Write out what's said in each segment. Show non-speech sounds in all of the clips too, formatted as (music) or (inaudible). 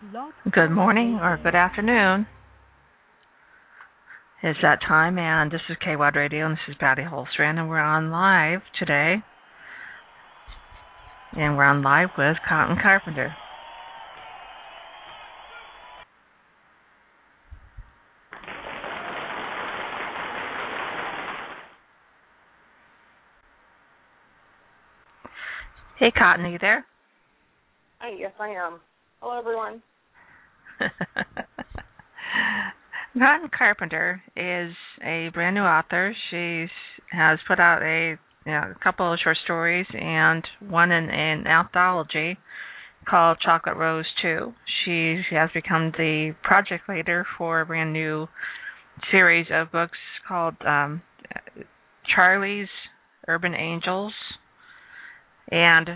Good morning or good afternoon. It's that time, and this is KWAD Radio, and this is Patty Holstrand, and we're on live today. And we're on live with Cotton Carpenter. Hey, Cotton, are you there? Hi, yes, I am. Hello, everyone. (laughs) Cotton Carpenter is a brand new author. She has put out a you know, a couple of short stories and one in an anthology called Chocolate Rose 2. She has become the project leader for a brand new series of books called um, Charlie's Urban Angelz. And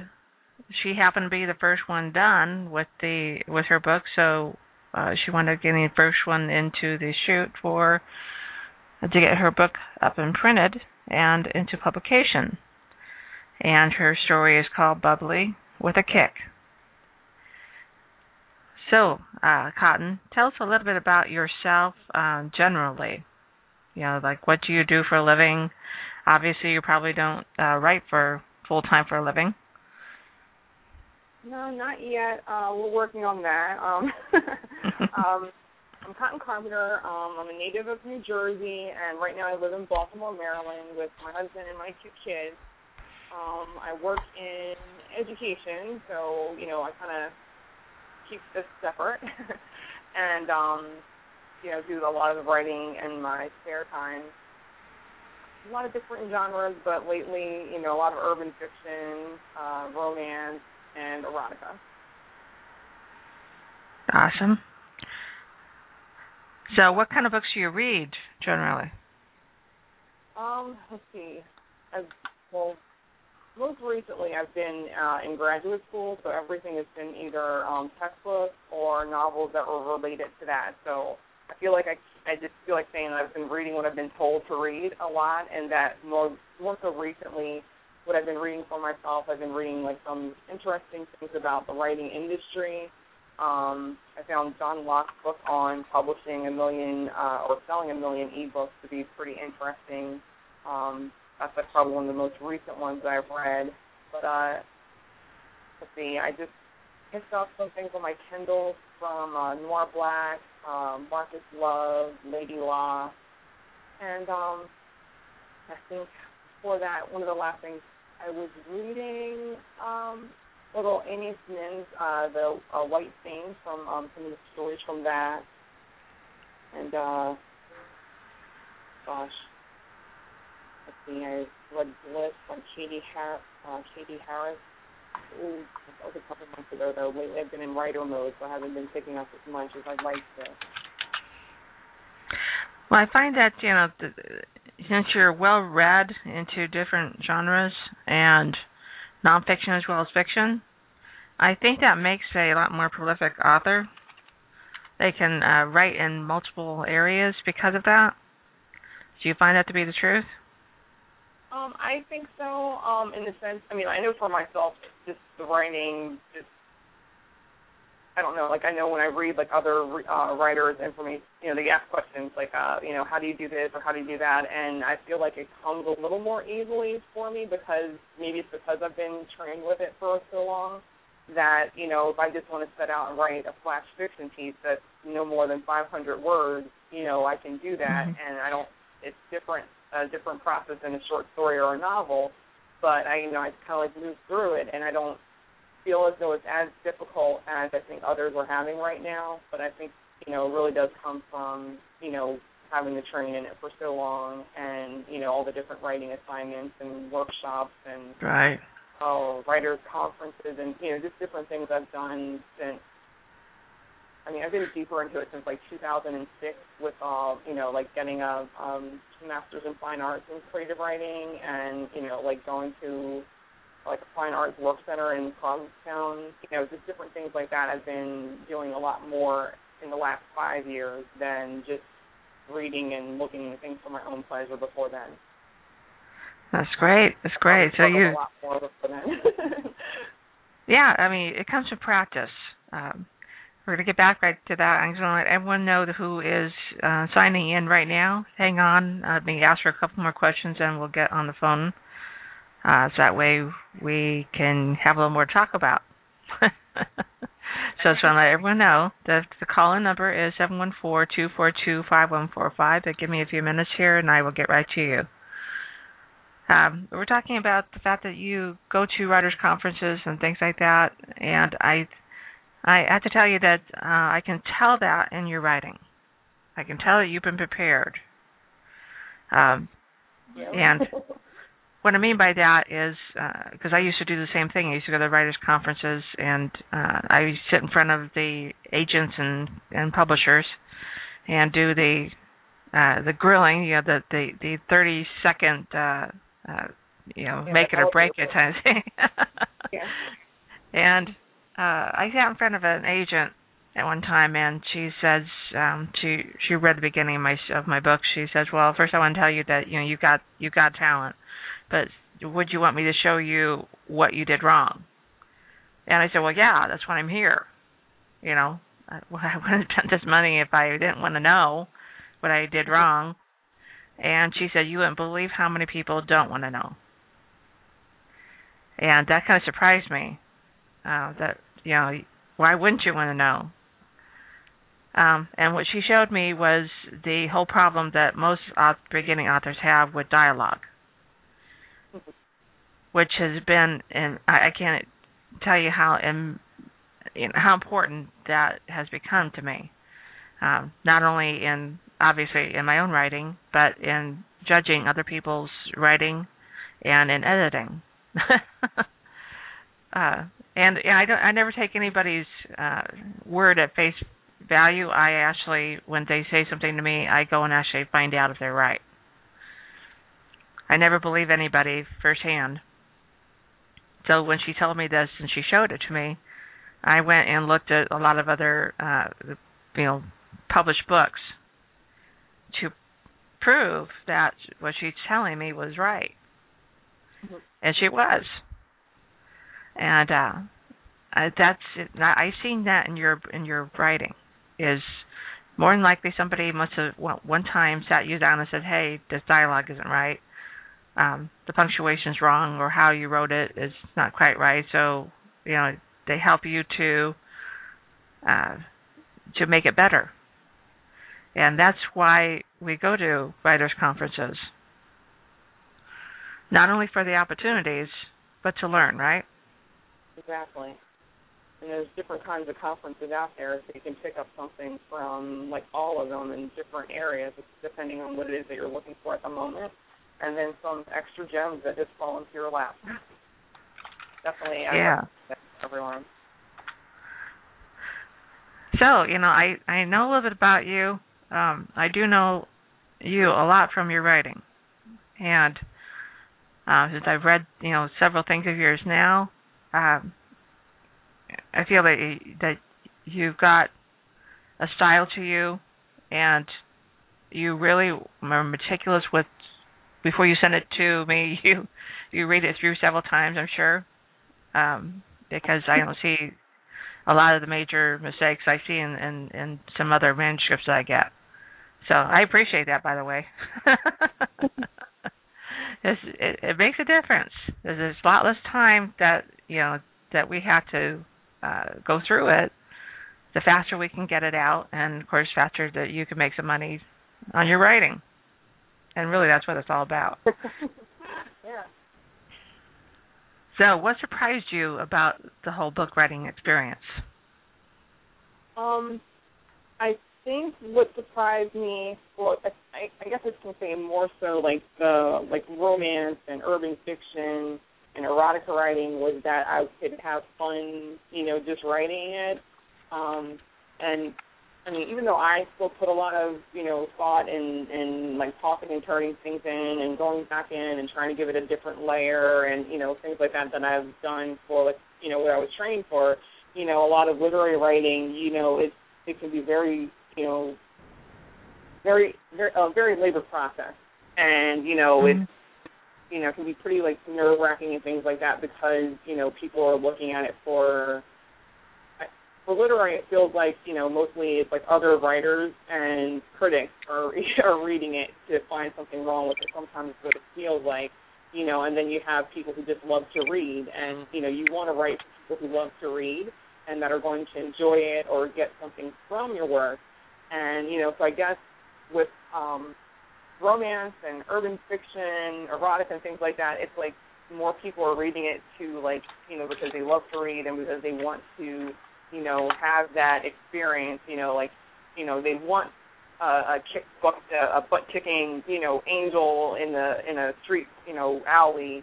she happened to be the first one done with the with her book, so uh, she wanted to get the first one into the shoot for to get her book up and printed and into publication. And her story is called Bubbly with a Kick. So, uh, Cotton, tell us a little bit about yourself uh, generally. You know, like what do you do for a living? Obviously, you probably don't uh, write for full time for a living. No, not yet. Uh, we're working on that. Um, (laughs) um, I'm Cotton Carpenter. Um, I'm a native of New Jersey, and right now I live in Baltimore, Maryland, with my husband and my two kids. Um, I work in education, so you know I kind of keep this separate, (laughs) and um, you know do a lot of writing in my spare time. A lot of different genres, but lately, you know, a lot of urban fiction, uh, romance, and erotica. Awesome. So, what kind of books do you read generally? Um, let's see. I've, well, most recently I've been uh, in graduate school, so everything has been either um, textbooks or novels that were related to that. So I feel like I, I just feel like saying that I've been reading what I've been told to read a lot, and that more more so recently what I've been reading for myself. I've been reading like some interesting things about the writing industry. Um, I found John Locke's book on publishing a million uh, or selling a million ebooks to be pretty interesting. Um, that's like probably one of the most recent ones I've read. But uh, let's see, I just picked up some things on my Kindle from uh, Noir Black, um, Marcus Love, Lady Law, and um, I think for that, one of the last things I was reading um, little Amy Smins, uh, the uh, White Thing from um, some of the stories from that, and uh, gosh, let's see, I read Bliss by Katie Har- uh, Katie Harris. Ooh, that was a couple months ago though. Lately, I've been in writer mode, so I haven't been picking up as much as I'd like to. Well, I find that you know, since you're well read into different genres and nonfiction as well as fiction, I think that makes a lot more prolific author. They can uh, write in multiple areas because of that. Do you find that to be the truth? Um, I think so. Um, in the sense, I mean, I know for myself, just the writing, just I don't know. Like I know when I read like other uh, writers' information, you know, they ask questions like, uh, you know, how do you do this or how do you do that, and I feel like it comes a little more easily for me because maybe it's because I've been trained with it for so long that you know if I just want to set out and write a flash fiction piece that's no more than 500 words, you know, I can do that, mm-hmm. and I don't. It's different, a different process in a short story or a novel, but I, you know, I kind of like move through it, and I don't feel as though it's as difficult as I think others are having right now. But I think you know it really does come from you know having the training in it for so long, and you know all the different writing assignments and workshops and right. Oh, writers conferences and you know just different things I've done since. I mean, I've been deeper into it since like 2006 with all you know like getting a um, master's in fine arts and creative writing, and you know like going to like a fine arts work center in Provincetown, you know, just different things like that. I've been doing a lot more in the last five years than just reading and looking at things for my own pleasure before then. That's great. That's great. So you. A lot more before then. (laughs) yeah, I mean, it comes from practice. Um, we're going to get back right to that. I'm going to let everyone know who is uh, signing in right now. Hang on. Uh, me ask for a couple more questions and we'll get on the phone. Uh, so that way we can have a little more to talk about. (laughs) so I just want to let everyone know that the call-in number is 714-242-5145. But give me a few minutes here and I will get right to you. Um, we're talking about the fact that you go to writers' conferences and things like that, and I I have to tell you that uh, I can tell that in your writing. I can tell that you've been prepared. Um, and (laughs) what I mean by that is because uh, I used to do the same thing. I used to go to writers' conferences, and uh, I used to sit in front of the agents and and publishers, and do the uh, the grilling. You know, the the the thirty second. Uh, uh, you know, yeah, make it or break it kind of thing. yeah. (laughs) And uh I sat in front of an agent at one time and she says um she she read the beginning of my of my book she says well first i want to tell you that you know you got you got talent but would you want me to show you what you did wrong? And i said well yeah that's why i'm here. You know i, (laughs) wouldn't have spent this money if i didn't want to know what i did wrong. And she said you wouldn't believe how many people don't want to know. And that kind of surprised me uh, that you know why wouldn't you want to know? Um, and what she showed me was the whole problem that most beginning authors have with dialogue, which has been, and I, I can't tell you how know, how important that has become to me. Um, not only in obviously in my own writing, but in judging other people's writing and in editing. (laughs) uh, and, and I don't I never take anybody's uh word at face value. I actually when they say something to me, I go and actually find out if they're right. I never believe anybody firsthand. So when she told me this and she showed it to me, I went and looked at a lot of other uh you know published books to prove that what she's telling me was right. Mm-hmm. And she was and uh, that's I've seen that in your in your writing is more than likely somebody must have one time sat you down and said, "Hey, this dialogue isn't right. Um, the punctuation's wrong, or how you wrote it is not quite right." So you know they help you to uh, to make it better, and that's why we go to writers' conferences. Not only for the opportunities, but to learn, right? Exactly. And there's different kinds of conferences out there, so you can pick up something from like all of them in different areas, depending on what it is that you're looking for at the moment. And then some extra gems that just fall into your lap. Definitely, yeah. Everyone. So you know, I I know a little bit about you. Um, I do know you a lot from your writing, and uh, since I've read you know several things of yours now, um, I feel that that you've got a style to you, and you really are meticulous with. Before you send it to me, (laughs) you you read it through several times. I'm sure, um, because I don't see a lot of the major mistakes I see in, in in some other manuscripts that I get. So I appreciate that, by the way. (laughs) it, it makes a difference. There's a lot less time that you know that we have to uh, go through it. The faster we can get it out, and of course, faster that you can make some money on your writing. And really, that's what it's all about. (laughs) yeah. So, what surprised you about the whole book writing experience? Um, I think what surprised me, well, I, I guess I can say more so like the like romance and urban fiction and erotica writing was that I could have fun, you know, just writing it. Um, and I mean, even though I still put a lot of, you know, thought in in like tossing and turning things in and going back in and trying to give it a different layer and you know things like that that I've done for like you know what I was trained for. You know, a lot of literary writing, you know, it it can be very you know, very very a very labor process, and you know mm-hmm. it you know can be pretty like nerve wracking and things like that because you know people are looking at it for for literary, it feels like you know mostly it's like other writers and critics are (laughs) are reading it to find something wrong with it. Sometimes it's what it feels like, you know, and then you have people who just love to read, and you know you want to write for people who love to read and that are going to enjoy it or get something from your work. And you know, so I guess with um, romance and urban fiction, erotic and things like that, it's like more people are reading it to like you know because they love to read and because they want to you know have that experience. You know, like you know they want a, a kick butt a butt kicking you know angel in the in a street you know alley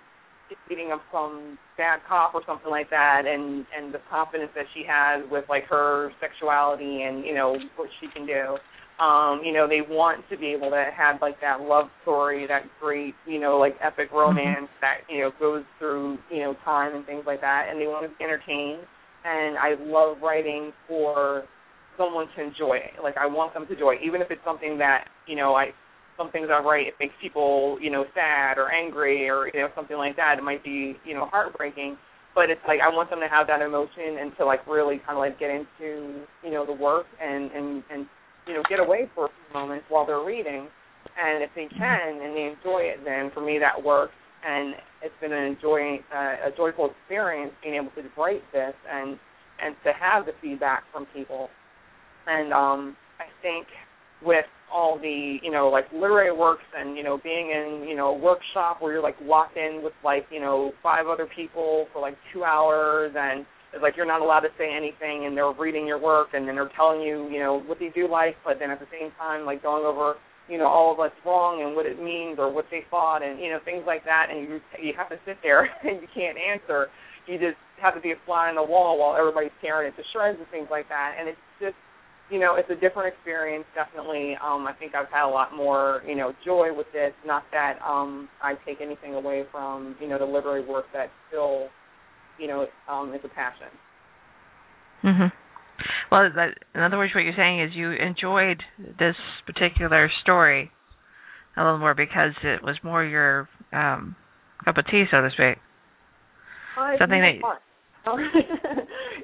beating up some bad cop or something like that and and the confidence that she has with like her sexuality and you know what she can do um you know they want to be able to have like that love story that great you know like epic mm-hmm. romance mm-hmm. that you know goes through you know time and things like that and they want to be entertained and i love writing for someone to enjoy it like i want them to enjoy it even if it's something that you know i some things I write it makes people, you know, sad or angry or you know something like that. It might be, you know, heartbreaking, but it's like I want them to have that emotion and to like really kind of like get into, you know, the work and and and you know get away for a few moments while they're reading. And if they can and they enjoy it, then for me that works. And it's been an enjoying, uh, a joyful experience being able to write this and and to have the feedback from people. And um, I think with all the you know like literary works and you know being in you know a workshop where you're like locked in with like you know five other people for like two hours and it's like you're not allowed to say anything and they're reading your work and then they're telling you you know what they do like but then at the same time like going over you know all of what's wrong and what it means or what they thought and you know things like that and you you have to sit there (laughs) and you can't answer you just have to be a fly on the wall while everybody's tearing it to shreds and things like that and it's just you know, it's a different experience. Definitely, um, I think I've had a lot more, you know, joy with this. Not that um, I take anything away from, you know, the literary work that still, you know, um, is a passion. Mhm. Well, that, in other words, what you're saying is you enjoyed this particular story a little more because it was more your um, cup of tea, so to speak. Uh, Something that. Fun. (laughs)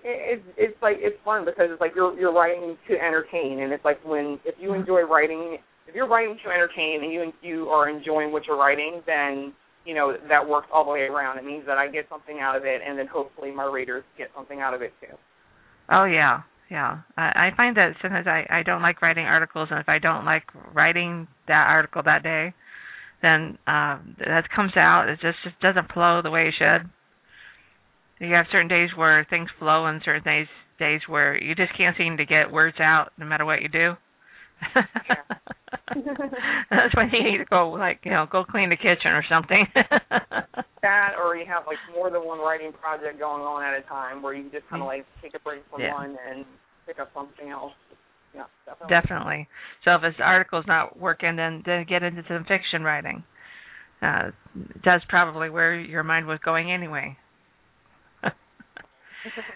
it's it's like it's fun because it's like you're you're writing to entertain, and it's like when if you enjoy writing, if you're writing to entertain and you you are enjoying what you're writing, then you know that works all the way around. It means that I get something out of it, and then hopefully my readers get something out of it too. Oh yeah, yeah. I, I find that sometimes I I don't like writing articles, and if I don't like writing that article that day, then uh, that comes out. It just just doesn't flow the way it should you have certain days where things flow and certain days days where you just can't seem to get words out no matter what you do. (laughs) That's when you need to go like, you know, go clean the kitchen or something. (laughs) that or you have like more than one writing project going on at a time where you just kinda mm. like take a break from yeah. one and pick up something else. Yeah, definitely. Definitely. So if this article's not working then then get into some fiction writing. Uh that's probably where your mind was going anyway. (laughs)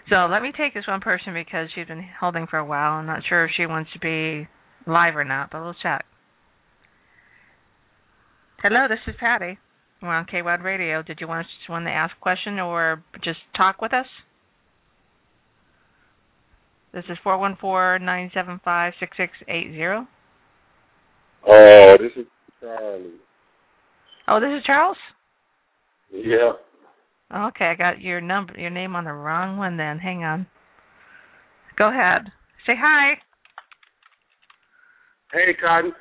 so let me take this one person because she's been holding for a while. I'm not sure if she wants to be live or not, but we'll check. Hello, this is Patty. We're on KWAD Radio. Did you want to, want to ask a question or just talk with us? This is four one four nine seven five six six eight zero. Oh, this is Charlie. Oh, this is Charles. Yeah. Okay, I got your number, your name on the wrong one. Then hang on. Go ahead. Say hi. Hey, Cotton.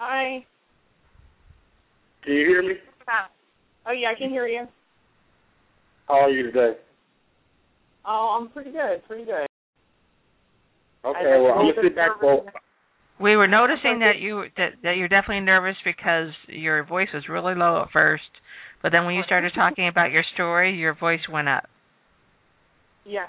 Hi. Can you hear me? Oh yeah, I can hear you. How are you today? Oh, I'm pretty good. Pretty good. Okay, well I'm gonna sit back for. We were noticing that you that that you're definitely nervous because your voice was really low at first but then when you started talking about your story, your voice went up. Yeah.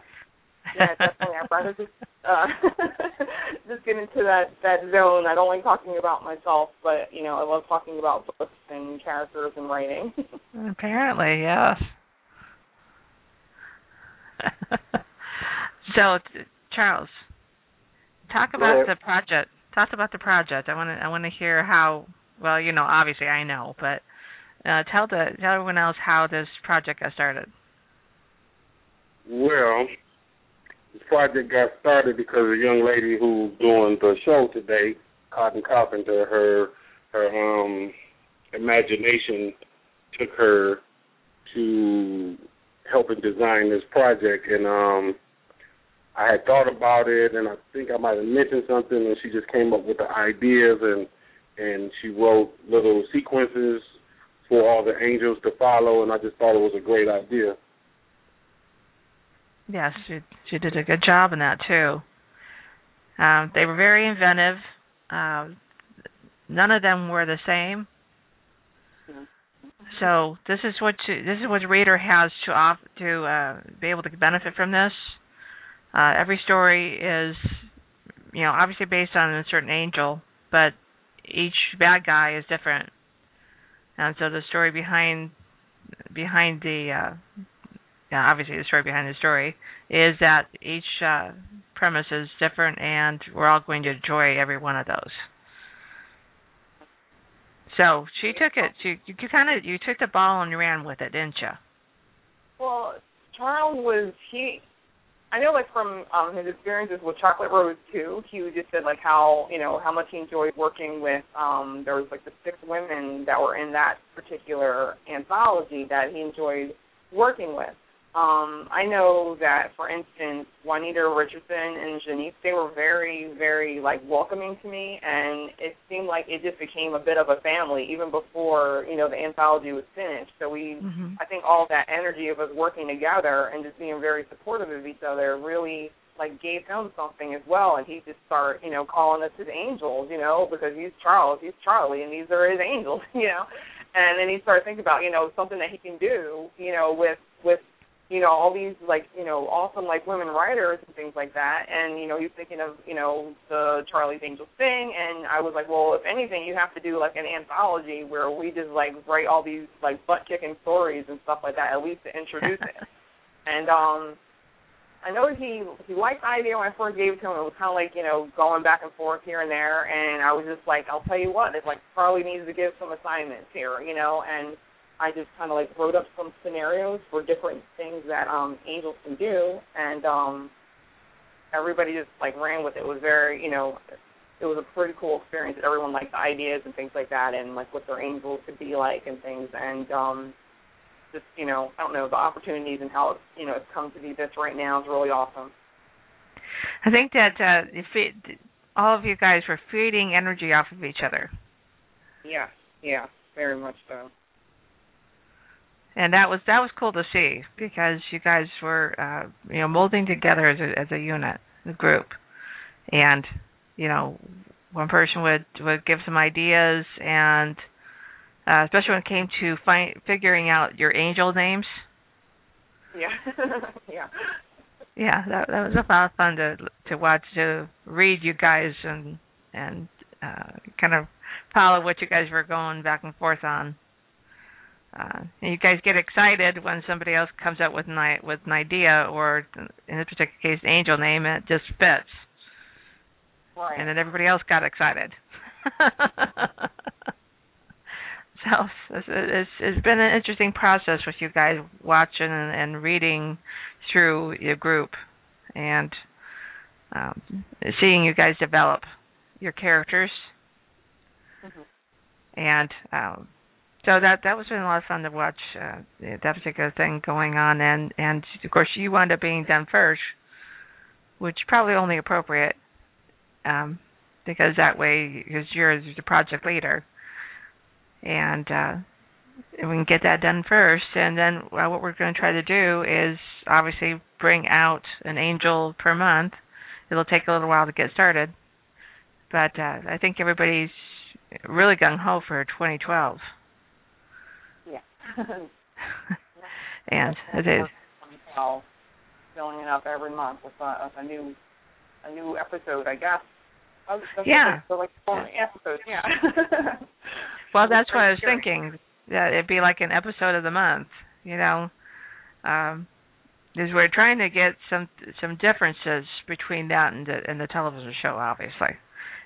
Yeah, definitely. I'd rather just uh (laughs) just get into that that zone. I don't like talking about myself, but you know, I love talking about books and characters and writing. (laughs) Apparently, yes. (laughs) so, Charles, talk about the project. Talk about the project. I want to. I want to hear how. Well, you know, obviously I know, but uh, tell the tell everyone else how this project got started. Well, this project got started because a young lady who's doing the show today, Cotton Carpenter, her her um imagination took her to helping design this project and um I had thought about it and I think I might have mentioned something and she just came up with the ideas and and she wrote little sequences for all the angels to follow and I just thought it was a great idea. Yes, she she did a good job in that too. Um, they were very inventive. Uh, none of them were the same. So this is what you, this is what the reader has to off to uh, be able to benefit from this. Uh, every story is, you know, obviously based on a certain angel, but each bad guy is different, and so the story behind behind the uh, yeah, obviously the story behind the story is that each uh, premise is different, and we're all going to enjoy every one of those. So she took it. She you kind of you took the ball and ran with it, didn't you? Well, Charles was he. I know, like from um his experiences with Chocolate Rose two. He just said like how you know how much he enjoyed working with. um There was like the six women that were in that particular anthology that he enjoyed working with. Um, I know that, for instance, Juanita Richardson and Janice, they were very, very like welcoming to me, and it seemed like it just became a bit of a family even before you know the anthology was finished. So we, mm-hmm. I think, all that energy of us working together and just being very supportive of each other really like gave him something as well, and he just started, you know, calling us his angels, you know, because he's Charles, he's Charlie, and these are his angels, (laughs) you know. And then he started thinking about, you know, something that he can do, you know, with with you know all these like you know awesome like women writers and things like that. And you know he's thinking of you know the charlie's angels thing. And i was like well if anything you have to do like an anthology where we just like write all these like butt kicking stories and stuff like that at least to introduce it. (laughs) And um I know he he liked the idea when I first gave it to him. It was kind of like you know going back and forth here and there, and I was just like, I'll tell you what, it's like Charlie needs to give some assignments here, you know, and I just kind of like wrote up some scenarios for different things that um angels can do, and um everybody just like ran with it. It was very, you know, it was a pretty cool experience. Everyone liked the ideas and things like that, and like what their angels could be like and things, and um just you know, I don't know the opportunities and how it's you know it's come to be this right now is really awesome. I think that uh, if it, all of you guys were feeding energy off of each other. Yeah, yeah, very much so and that was that was cool to see because you guys were uh you know molding together as a as a unit a group. And you know one person would would give some ideas and uh especially when it came to find figuring out your angel names. Yeah. (laughs) Yeah. Yeah that that was a lot of fun to to watch to read you guys and and uh kind of follow what you guys were going back and forth on uh, and you guys get excited when somebody else comes up with an with an idea, or in this particular case, angel name, and it just fits. Right. And then everybody else got excited. (laughs) so it's, it's, it's been an interesting process with you guys watching and, and reading through your group, and um, seeing you guys develop your characters. Mm-hmm. And um, so that that was been a lot of fun to watch uh, that particular thing going on, and and of course you wound up being done first, which probably only appropriate, um, because that way because you're the project leader, and uh, we can get that done first, and then well, what we're going to try to do is obviously bring out an angel per month. It'll take a little while to get started, but uh, I think everybody's really gung ho for 2012. (laughs) and it is. Filling it up every month with a, with a new a new episode, I guess. Oh, yeah. So like four episodes, yeah. (laughs) well, that's what I was (laughs) thinking. That it'd be like an episode of the month, you know. Um because we're trying to get some some differences between that and the and the television show, obviously.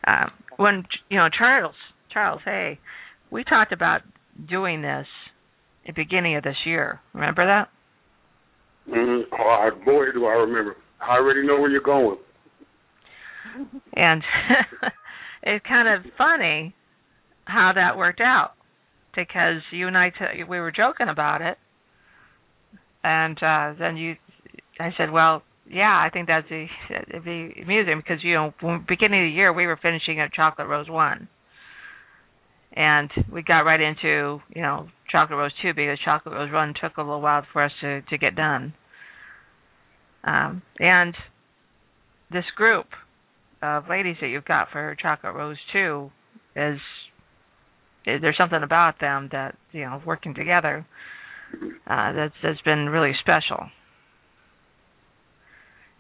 Um, when you know Charles Charles, hey, we talked about doing this the beginning of this year. Remember that? Mm-hmm. Oh, boy, do I remember. I already know where you're going. And (laughs) it's kind of funny how that worked out because you and I t- we were joking about it, and uh then you, I said, well, yeah, I think that'd be (laughs) it'd be amusing because you know, beginning of the year we were finishing up Chocolate Rose one, and we got right into you know Chocolate Rose two because Chocolate Rose one took a little while for us to to get done. Um, and this group of ladies that you've got for Chocolate Rose two is, is there's something about them that you know working together uh, that's that's been really special.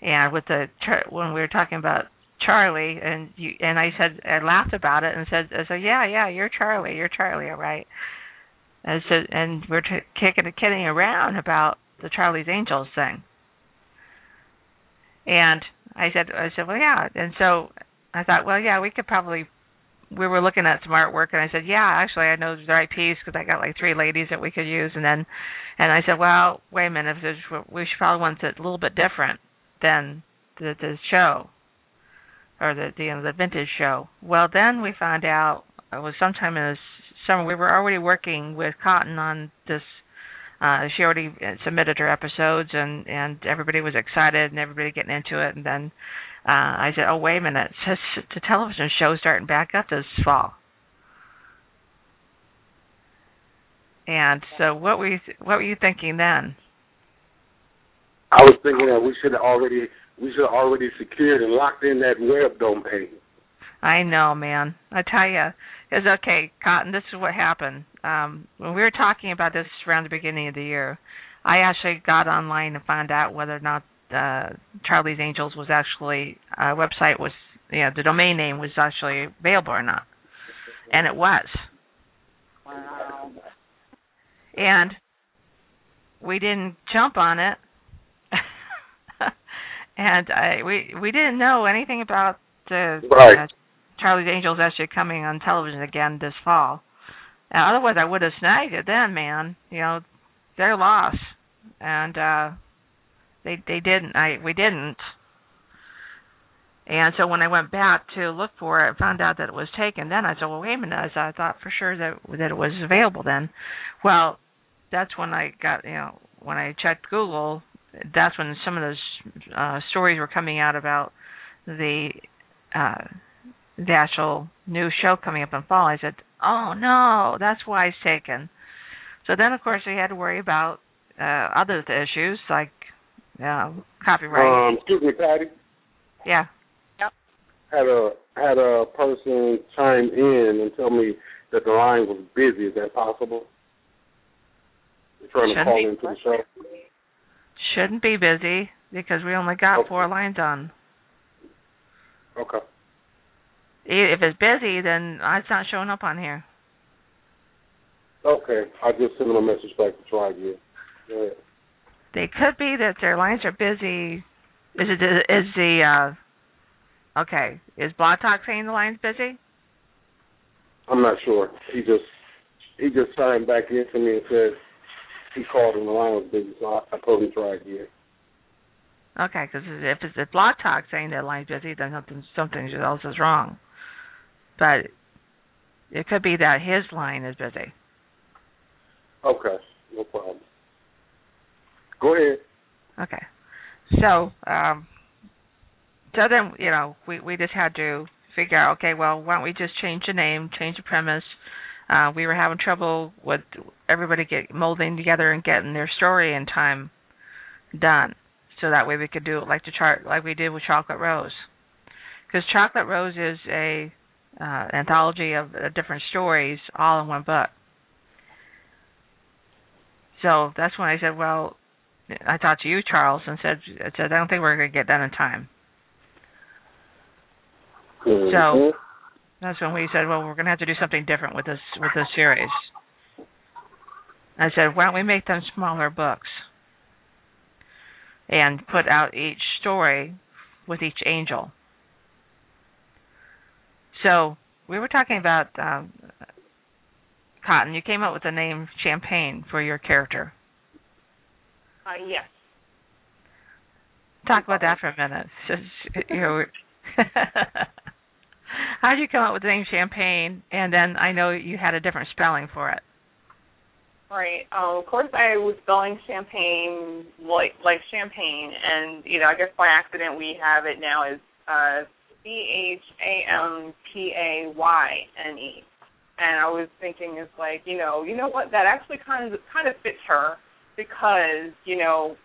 And with the when we were talking about Charlie, and you and I said I laughed about it and said I said yeah yeah you're Charlie you're Charlie all right. And so and we're t- kicking and kidding around about the Charlie's Angels thing. And I said I said well yeah and so I thought well yeah we could probably we were looking at some artwork and I said yeah actually I know the right piece because I got like three ladies that we could use and then and I said well wait a minute we should probably want it a little bit different than the the show or the you know, the vintage show. Well, then we found out it was sometime in the summer. We were already working with Cotton on this. Uh, she already submitted her episodes, and and everybody was excited, and everybody getting into it. And then uh, I said, "Oh, wait a minute! (laughs) It's the television show starting back up this fall." And so, what were you what were you thinking then? I was thinking that we should already we should have already secured and locked in that web domain. I know, man. I tell you, it's okay, Cotton. This is what happened. Um, when we were talking about this around the beginning of the year, I actually got online and found out whether or not uh, Charlie's Angels was actually uh, website was, you know, the domain name was actually available or not, and it was. Wow. And we didn't jump on it and I we we didn't know anything about the right. uh, Charlie's Angels actually coming on television again this fall. Uh, otherwise, I would have snagged it then, man. You know, their loss, and uh they they didn't. I we didn't. And so when I went back to look for it, I found out that it was taken. Then I said, "Well, wait a minute." I thought for sure that that it was available then. Well, that's when I got you know when I checked Google that's when some of those uh, stories were coming out about the uh, the actual new show coming up in fall. I said, "Oh no, that's why it's taken." So then, of course, we had to worry about uh, other issues like uh, copyright. Um, excuse me, Patty. Yeah. Yep. Had a had a person chime in and tell me that the line was busy. Is that possible? They're trying Shouldn't to call into the show. Shouldn't be busy because we only got Okay. four lines on. Okay. If it's busy, then it's not showing up on here. Okay. I'll just send them a message back to try again. Go ahead. They could be that their lines are busy. Is it is the uh okay? Is Blog Talk saying the line's busy? I'm not sure. He just he just signed back in to me and said he called and the line was busy, so I, I told him to try again. Okay, because if it's a Blog Talk saying that line's busy, then something something else is wrong. But it could be that his line is busy. Okay, no problem. Go ahead. Okay. So, um so then, you know, we we just had to figure out, okay, well, why don't we just change the name, change the premise. Uh we were having trouble with everybody get molding together and getting their story in time done. So that way we could do it like the chart like we did with Chocolate Rose. Cuz Chocolate Rose is a uh anthology of uh, different stories all in one book. So that's when I said, well, I talked to you, Charles, and said, I said I don't think we're going to get done in time. Mhm. That's when we said, well, we're going to have to do something different with this with this series. I said, why don't we make them smaller books and put out each story with each angel. So we were talking about um, Cotton. You came up with the name Champagne for your character. Uh, yes. talk about that for a minute. (laughs) You know, (laughs) how did you come up with the name Champagne? And then I know you had a different spelling for it. Right. Um, of course, I was spelling champagne like like champagne, and you know, I guess by accident we have it now as uh, C H A M P A Y N E. And I was thinking, it's like you know, you know what? That actually kind of kind of fits her because you know,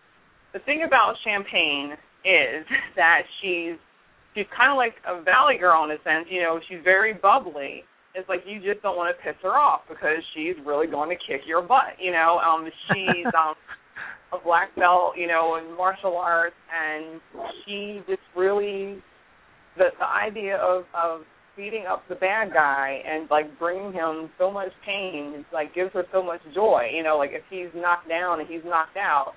the thing about champagne is (laughs) that she's she's kind of like a valley girl in a sense. You know, she's very bubbly it's like you just don't want to piss her off because she's really going to kick your butt. You know, um, she's um, a black belt, you know, in martial arts, and she just really the the idea of of beating up the bad guy and like bringing him so much pain, like gives her so much joy. You know, like if he's knocked down and he's knocked out,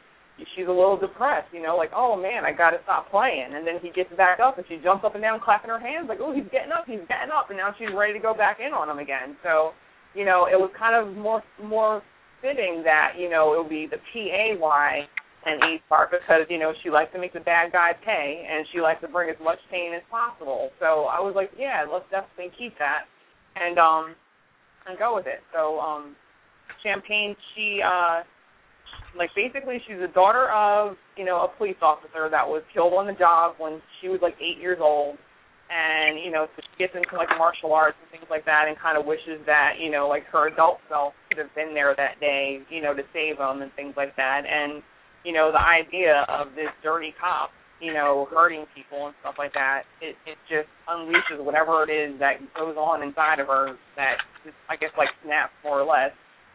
she's a little depressed, you know, like, oh man, I gotta stop playing. And then he gets back up and she jumps up and down clapping her hands, like, oh, he's getting up, he's getting up, and now she's ready to go back in on him again. So, you know, it was kind of more more fitting that you know it would be the P A Y and E part because you know she likes to make the bad guy pay and she likes to bring as much pain as possible. So I was like, yeah, let's definitely keep that and um and go with it. So um Champagne, she uh like basically she's the daughter of you know a police officer that was killed on the job when she was like eight years old. And you know so she gets into like martial arts and things like that and kind of wishes that you know like her adult self could have been there that day you know to save him and things like that. And you know the idea of this dirty cop you know hurting people and stuff like that it it just unleashes whatever it is that goes on inside of her that just i guess like snaps more or less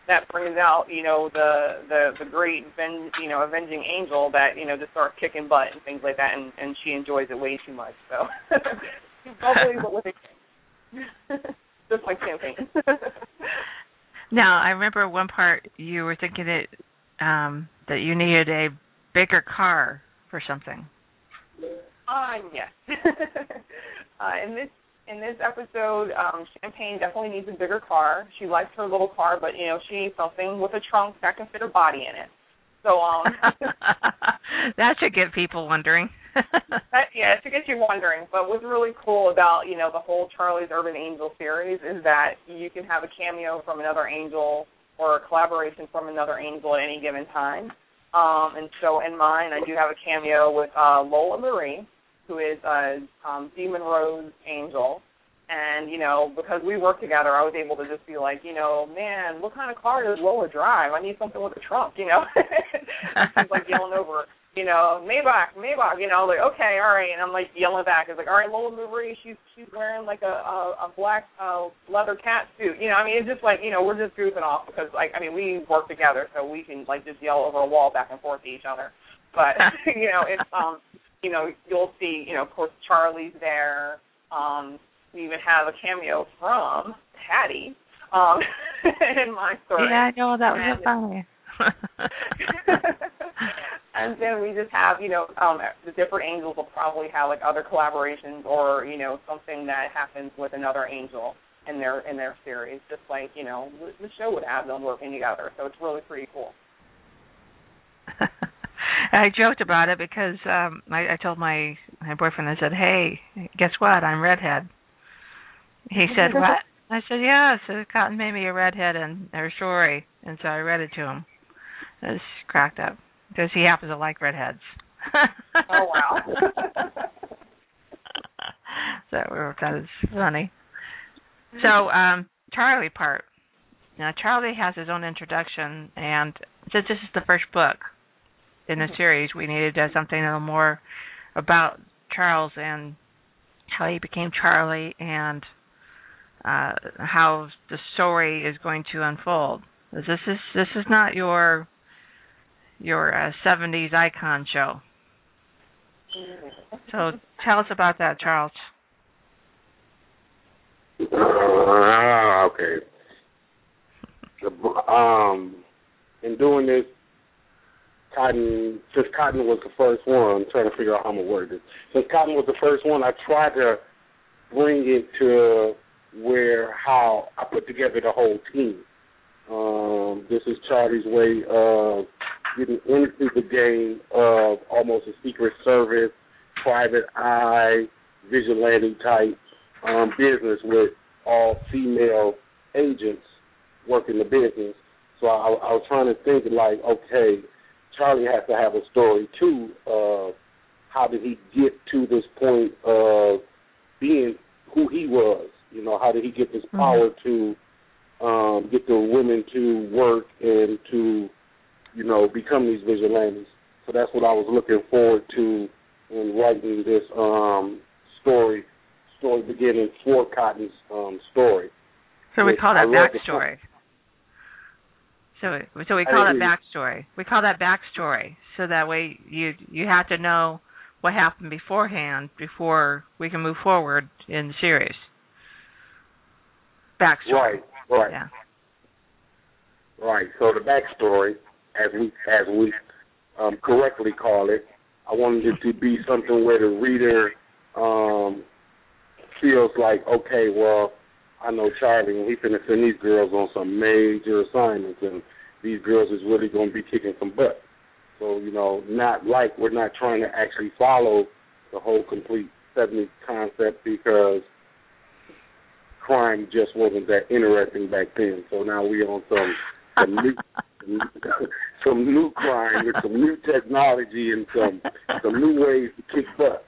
that brings out, you know, the the the great, ben, you know, avenging angel that you know just start kicking butt and things like that, and and she enjoys it way too much. So (laughs) she's bubbly but with just like champagne. (laughs) now I remember one part you were thinking that um that you needed a bigger car for something. Uh yes. (laughs) uh, in this in this episode, um, Champagne definitely needs a bigger car. She likes her little car, but you know she needs something with a trunk that can fit her body in it. So um, (laughs) that should get people wondering. (laughs) that, yeah, it should get you wondering. But what's really cool about you know the whole Charlie's Urban Angel series is that you can have a cameo from another angel or a collaboration from another angel at any given time. Um, and so in mine, I do have a cameo with uh, Lola Marie who is a um, Demon Rose angel. And, you know, because we work together, I was able to just be like, you know, man, what kind of car does Lola drive? I need something with a trunk, you know? (laughs) She's like yelling over, you know, Maybach, Maybach, you know, like, okay, all right. And I'm like yelling back. It's like, all right, Lola Marie, she's she's wearing like a a, a black uh, leather cat suit. You know, I mean, it's just like, you know, we're just goofing off because, like, I mean, we work together, so we can, like, just yell over a wall back and forth to each other. But, (laughs) you know, it's, um, you know, you'll see, you know, of course, Charlie's there. Um, we even have a cameo from Patty um, (laughs) in my story. Yeah, I know that was so funny. (laughs) and then we just have, you know, um, the different angels will probably have like other collaborations or you know something that happens with another angel in their in their series, just like you know the show would have them working together. So it's really pretty cool. (laughs) (laughs) I joked about it because um I, I told my my boyfriend I said, "Hey, guess what? I'm redhead." He said, "What?" I said, "Yeah." So Cotton made me a redhead in their story, and so I read it to him. It was cracked up because he happens to like redheads. oh wow! (laughs) (laughs) so that is funny. So um Charlie part. Now Charlie has his own introduction, and since this is the first book, in the mm-hmm. series. We needed uh, something a little more about Charles and how he became Charlie and uh, how the story is going to unfold. This is this is not your your uh, 70s icon show. So tell us about that, Charles. Uh, okay. um, in doing this Cotton, since Cotton was the first one, I'm trying to figure out how I'm gonna word this. Since Cotton was the first one, I tried to bring it to where how I put together the whole team. Um, this is Charlie's way of getting into the game of almost a secret service, private eye, vigilante type um, business with all female agents working the business. So I, I was trying to think like, okay, Charlie has to have a story too of how did he get to this point of being who he was. You know, how did he get this Mm-hmm. power to um, get the women to work and to, you know, become these vigilantes. So that's what I was looking forward to in writing this um, story, story beginning for Cotton's um, story. So we call that backstory. So so we call that backstory. We call that backstory. So that way you you have to know what happened beforehand before we can move forward in the series. Backstory. Right, right, Yeah. right. So the backstory, as we as we um, correctly call it, I wanted it to be something where the reader um, feels like, okay, well, I know Charlie, and he finna send these girls on some major assignments, and these girls is really going to be kicking some butt. So you know, not like we're not trying to actually follow the whole complete '70s concept because crime just wasn't that interesting back then. So now we on some some new (laughs) some new crime with some new technology and some some new ways to kick butt.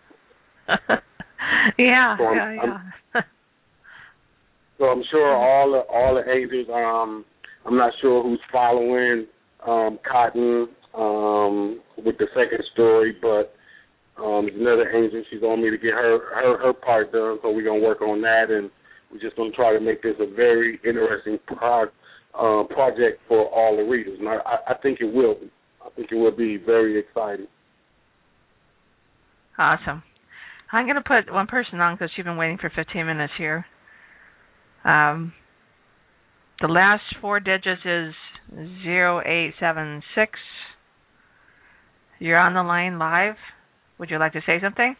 (laughs) yeah, So I'm- yeah, yeah. (laughs) So I'm sure all the all the agents. Um, I'm not sure who's following um, Cotton um, with the second story, but um, there's another agent. She's on me to get her her her part done. So we're gonna work on that, and we're just gonna try to make this a very interesting pro, uh, project for all the readers. And I, I I think it will be. I think it will be very exciting. Awesome. I'm going to put one person on because she's been waiting for 15 minutes here. Um, the last four digits is zero eight seven six. You're on the line live. Would you like to say something?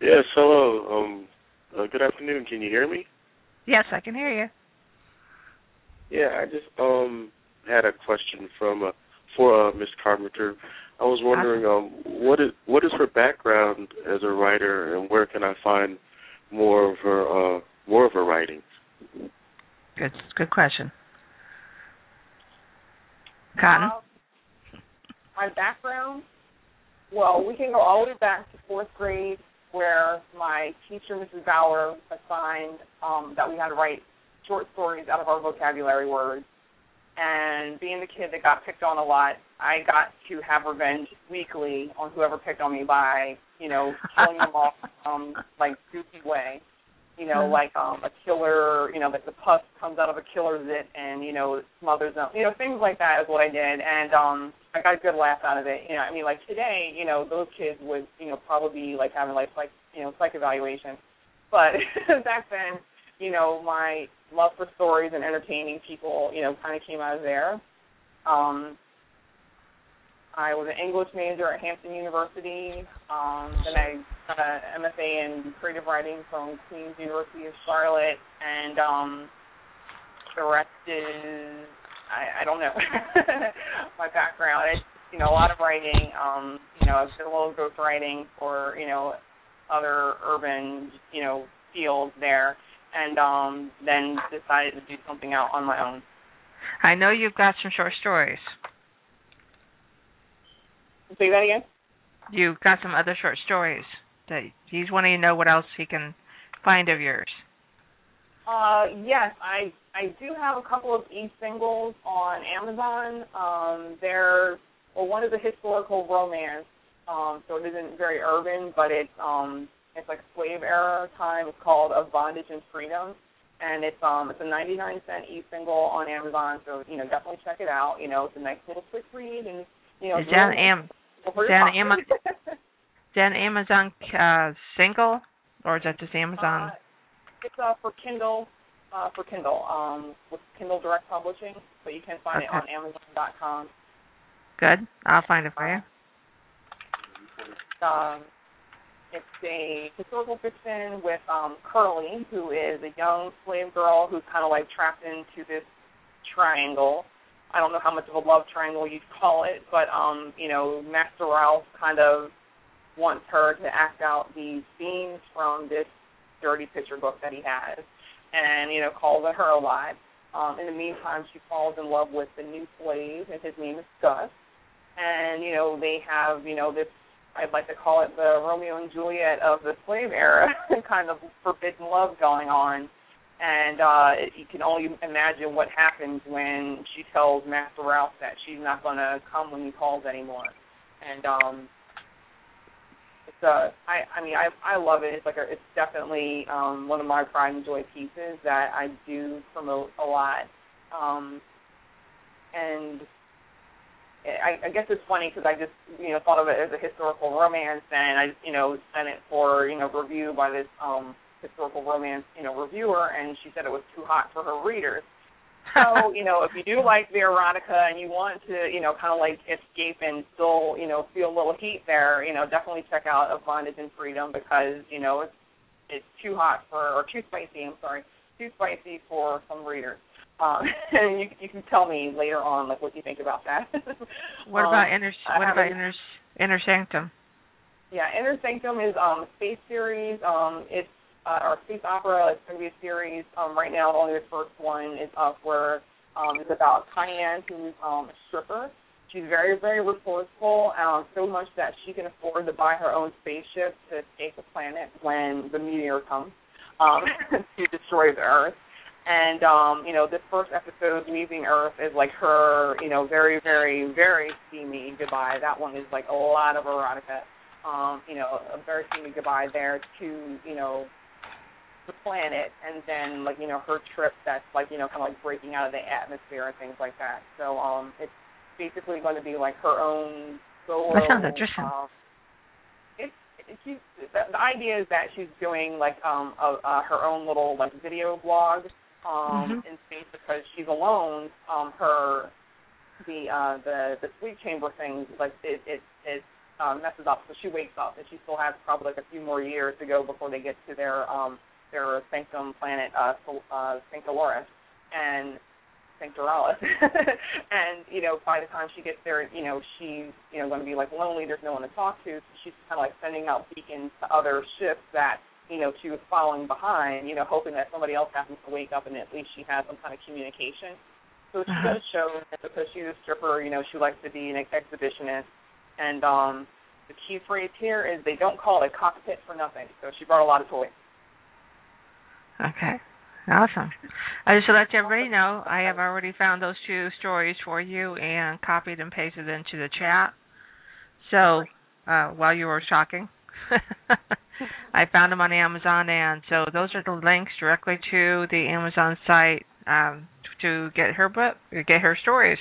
Yes, hello. Um, uh, good afternoon. Can you hear me? Yes, I can hear you. Yeah, I just um had a question from uh, for uh, Miss Carpenter. I was wondering um what is what is her background as a writer, and where can I find more of her uh more of her writings? Good, good question. Cotton. Um, my background, well, we can go all the way back to fourth grade, where my teacher, Mrs. Bauer, assigned um, that we had to write short stories out of our vocabulary words. And being the kid that got picked on a lot, I got to have revenge weekly on whoever picked on me by, you know, (laughs) killing them off um like goofy way. You know, Mhm. like um a killer, you know, like the pus comes out of a killer's zit and, you know, smothers them. You know, things like that is what I did and um I got a good laugh out of it. You know, I mean like today, you know, those kids would, you know, probably be like having like like you know, psych evaluation. But (laughs) back then, you know, my love for stories and entertaining people, you know, kind of came out of there. Um, I was an English major at Hampton University. Um, then I got an MFA in creative writing from Queen's University of Charlotte, and um, the rest is I, I don't know (laughs) my background. It's you know a lot of writing. Um, you know, I've done a little ghost writing for you know other urban you know fields there and um then decided to do something out on my own. I know you've got some short stories. Say that again? You've got some other short stories that he's wanting to know what else he can find of yours. Uh yes, I I do have a couple of e singles on Amazon. Um they're well one is a historical romance. Um so it isn't very urban, but it's um it's like slave era time. It's called Of Bondage and Freedom. And it's um it's a ninety nine cent e single on Amazon, so you know, definitely check it out. You know, it's a nice little quick read and you know it's really- Am your. Ama- is that an Amazon uh, single or is that just Amazon? Uh, it's uh, for Kindle, uh, for Kindle, um, with Kindle Direct Publishing, but you can find it Okay. on Amazon.com. Good. I'll find it for you. Um, it's a historical fiction with um, Curly, who is a young slave girl who's kind of like trapped into this triangle, I don't know how much of a love triangle you'd call it, but um, you know, Master Ralph kind of wants her to act out these scenes from this dirty picture book that he has, and you know, calls at her a lot. Um, in the meantime, she falls in love with the new slave, and his name is Gus. And you know, they have you know this I'd like to call it the Romeo and Juliet of the slave era, (laughs) kind of forbidden love going on. And uh you can only imagine what happens when she tells Master Ralph that she's not going to come when he calls anymore. And um it's uh I I mean I I love it. It's like a, it's definitely um one of my pride and joy pieces that I do promote a lot. Um and I, I guess it's funny because I just you know thought of it as a historical romance, and I you know sent it for you know review by this um historical romance you know reviewer, and she said it was too hot for her readers. (laughs) So you know if you do like the erotica and you want to you know kind of like escape and still you know feel a little heat there, you know definitely check out Of Bondage and Freedom because you know it's it's too hot for or too spicy. I'm sorry, too spicy for some readers. Um, (laughs) and you you can tell me later on like what you think about that. what um, about inner What about inner Inner Sanctum? Yeah, Inner Sanctum is um space series. Um, it's uh, our space opera. It's going to be a series. Um, right now, only the first one is up where um, it's about Cayenne, who's um, a stripper. She's very, very resourceful, um, so much that she can afford to buy her own spaceship to escape the planet when the meteor comes um, (laughs) to destroy the Earth. And um, you know, this first episode, Leaving Earth, is like her, you know, very, very, very steamy goodbye. That one is like a lot of erotica. Um, you know, a very steamy goodbye there to, you know, the planet, and then like you know her trip that's like you know kind of like breaking out of the atmosphere and things like that. So um, it's basically going to be like her own solo. That sounds interesting. Um, it's she's the, the idea is that she's doing like um a, uh, her own little like video blog um, mm-hmm. in space because she's alone. Um, her the uh, the the sleep chamber thing like it it it um, messes up, so she wakes up and she still has probably like a few more years to go before they get to their um their sanctum planet uh, uh Sanctoloris and Sanctoralis. (laughs) and you know by the time she gets there, you know she's you know going to be like lonely. There's no one to talk to. So she's kind of like sending out beacons to other ships that you know, she was following behind, you know, hoping that somebody else happens to wake up and at least she has some kind of communication. So she uh-huh. does show that because she's a stripper, you know, she likes to be an exhibitionist. And um the key phrase here is they don't call it a cockpit for nothing. So she brought a lot of toys. Okay. Awesome. I just to let everybody know, I have already found those two stories for you and copied and pasted into the chat. So uh, while you were talking, (laughs) I found them on Amazon, and so those are the links directly to the Amazon site um, to get her book, get her stories.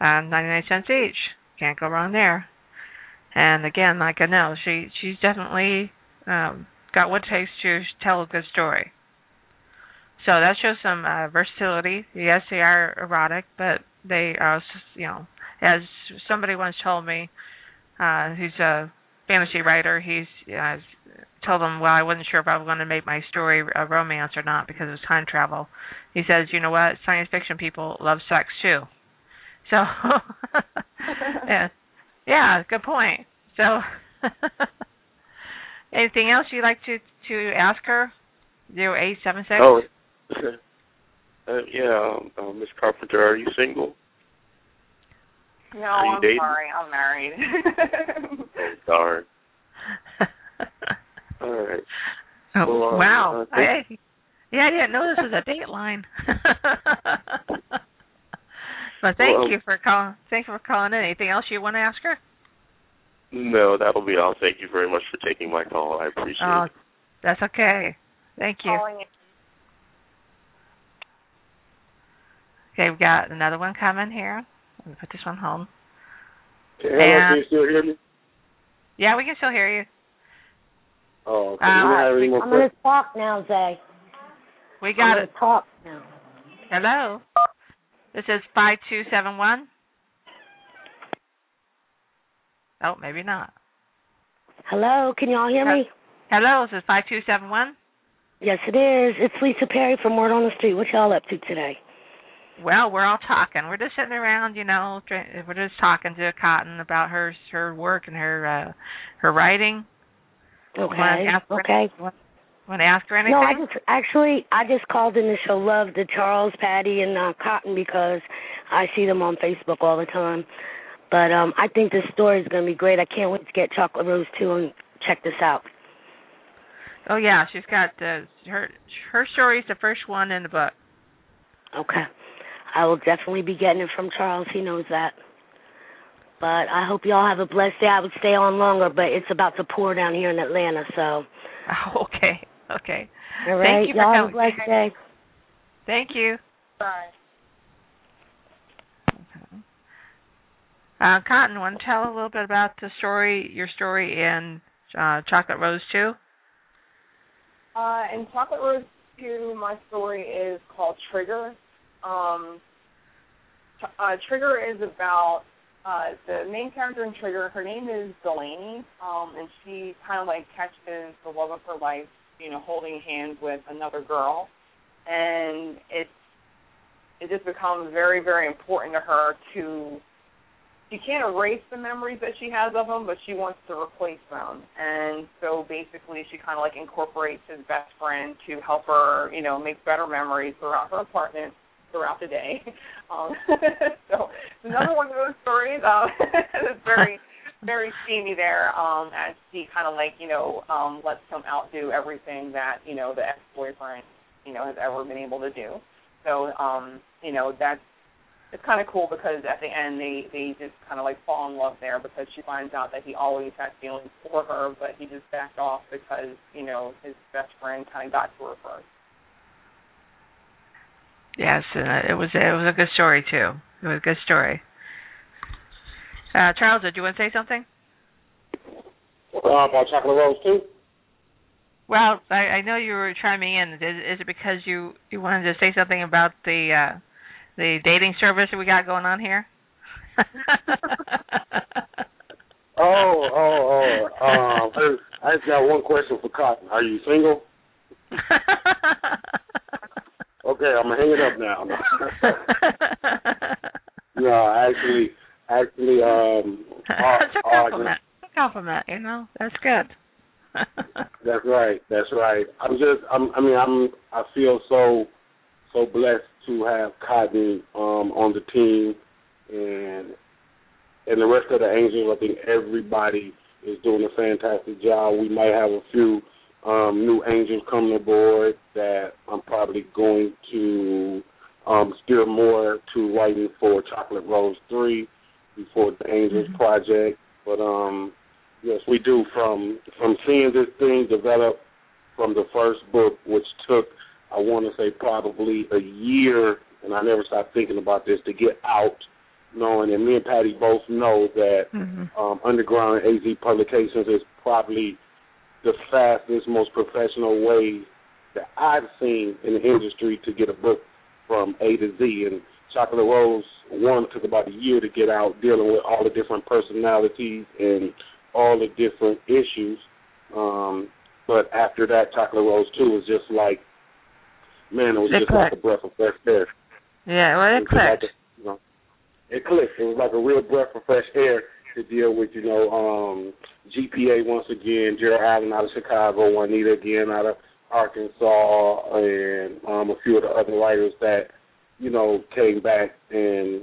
Uh, 99 cents each. Can't go wrong there. And again, like I know, she she's definitely um, got what it takes to tell a good story. So that shows some uh, versatility. Yes, they are erotic, but they are, you know, as somebody once told me, uh, who's a fantasy writer, he's uh, told him, well, I wasn't sure if I was going to make my story a romance or not because it was time travel. He says, you know what, science fiction people love sex too. So, (laughs) yeah, yeah, good point. So, (laughs) anything else you'd like to to ask her? Zero eight seven six. Oh, uh, yeah, um, uh, Miss Carpenter, are you single? No, I'm dating? sorry, I'm married. (laughs) oh, darn. (laughs) All right. Oh, well, uh, wow. Uh, I, yeah, I didn't know this was a dateline. (laughs) but thank well, you for calling. Thank you for calling in. Anything else you want to ask her? No, that'll be all. Thank you very much for taking my call. I appreciate oh, it. That's okay. Thank you. Okay, we've got another one coming here. Let me put this one home. Hey, hello, can you still hear me? Yeah, we can still hear you. Oh, okay. Uh, you don't have any more I'm going to talk now, Zay. We I'm got going it. to talk now. Hello. This is five two seven one. Oh, maybe not. Hello, can y'all hear me? Hello, this is five two seven one. Yes, it is. It's Lisa Perry from Word on the Street. What y'all up to today? Well, we're all talking. We're just sitting around, you know, we're just talking to Cotton about her her work and her uh her writing. Okay. Okay. Want to ask her anything? No, I just actually I just called in to show love to Charles, Patty, and uh, Cotton because I see them on Facebook all the time. But um I think this story is going to be great. I can't wait to get Chocolate Rose two and check this out. Oh yeah, she's got uh, her her story is the first one in the book. Okay. I will definitely be getting it from Charles. He knows that. But I hope y'all have a blessed day. I would stay on longer, but it's about to pour down here in Atlanta, so. Oh, (laughs) okay. Okay. All right. Thank you y'all for have a blessed day. Thank you. Bye. Uh, Cotton, want to tell a little bit about the story, your story in uh, Chocolate Rose 2? Uh, in Chocolate Rose 2, my story is called Trigger. Um, uh, Trigger is about uh, the main character in Trigger. Her name is Delaney, um, and she kind of like catches the love of her life, you know, holding hands with another girl, and it it just becomes very very important to her to she can't erase the memories that she has of him, but she wants to replace them. And so basically, she kind of like incorporates his best friend to help her, you know, make better memories throughout her apartment throughout the day. (laughs) Um, (laughs) so it's another one of those stories. Um, (laughs) it's very, very steamy there. Um, as she kind of like, you know, um, lets him outdo everything that you know the ex-boyfriend, you know, has ever been able to do. So, um, you know, that's it's kind of cool because at the end they they just kind of like fall in love there because she finds out that he always had feelings for her, but he just backed off because you know his best friend kind of got to her first. Yes, uh, it was it was a good story too. It was a good story. Uh, Charles, did you want to say something? Uh, about Chocolate Rose two. Well, I, I know you were chiming in. Is, is it because you you wanted to say something about the uh, the dating service that we got going on here? (laughs) oh, oh, oh. Um, I just got one question for Cotton. Are you single? (laughs) okay, I'm gonna hang it up now. (laughs) no, actually, actually, um, that's a compliment. Uh, a compliment, you know. That's good. (laughs) that's right. That's right. I'm just. I'm. I mean, I'm. I feel so, so blessed to have Cotton um, on the team, and and the rest of the Angels. I think everybody is doing a fantastic job. We might have a few um, new Angels coming aboard that I'm probably going to um, steer more to writing for Chocolate Rose Three before the Angels mm-hmm. project. But um, yes, we do from from seeing this thing develop from the first book, which took I want to say probably a year, and I never stopped thinking about this to get out, knowing and me and Patty both know that mm-hmm. um, Underground AZ Publications is probably the fastest, most professional way that I've seen in the industry to get a book from A to Z. And Chocolate Rose one took about a year to get out, dealing with all the different personalities and all the different issues. Um, but after that, Chocolate Rose two was just like man, it was it just clicked. like a breath of fresh air. Yeah, well, it, it clicked. Like a, you know, it clicked. It was like a real breath of fresh air to deal with, you know, um, GPA once again, Gerald Allen out of Chicago, Juanita again out of Arkansas, and um, a few of the other writers that, you know, came back and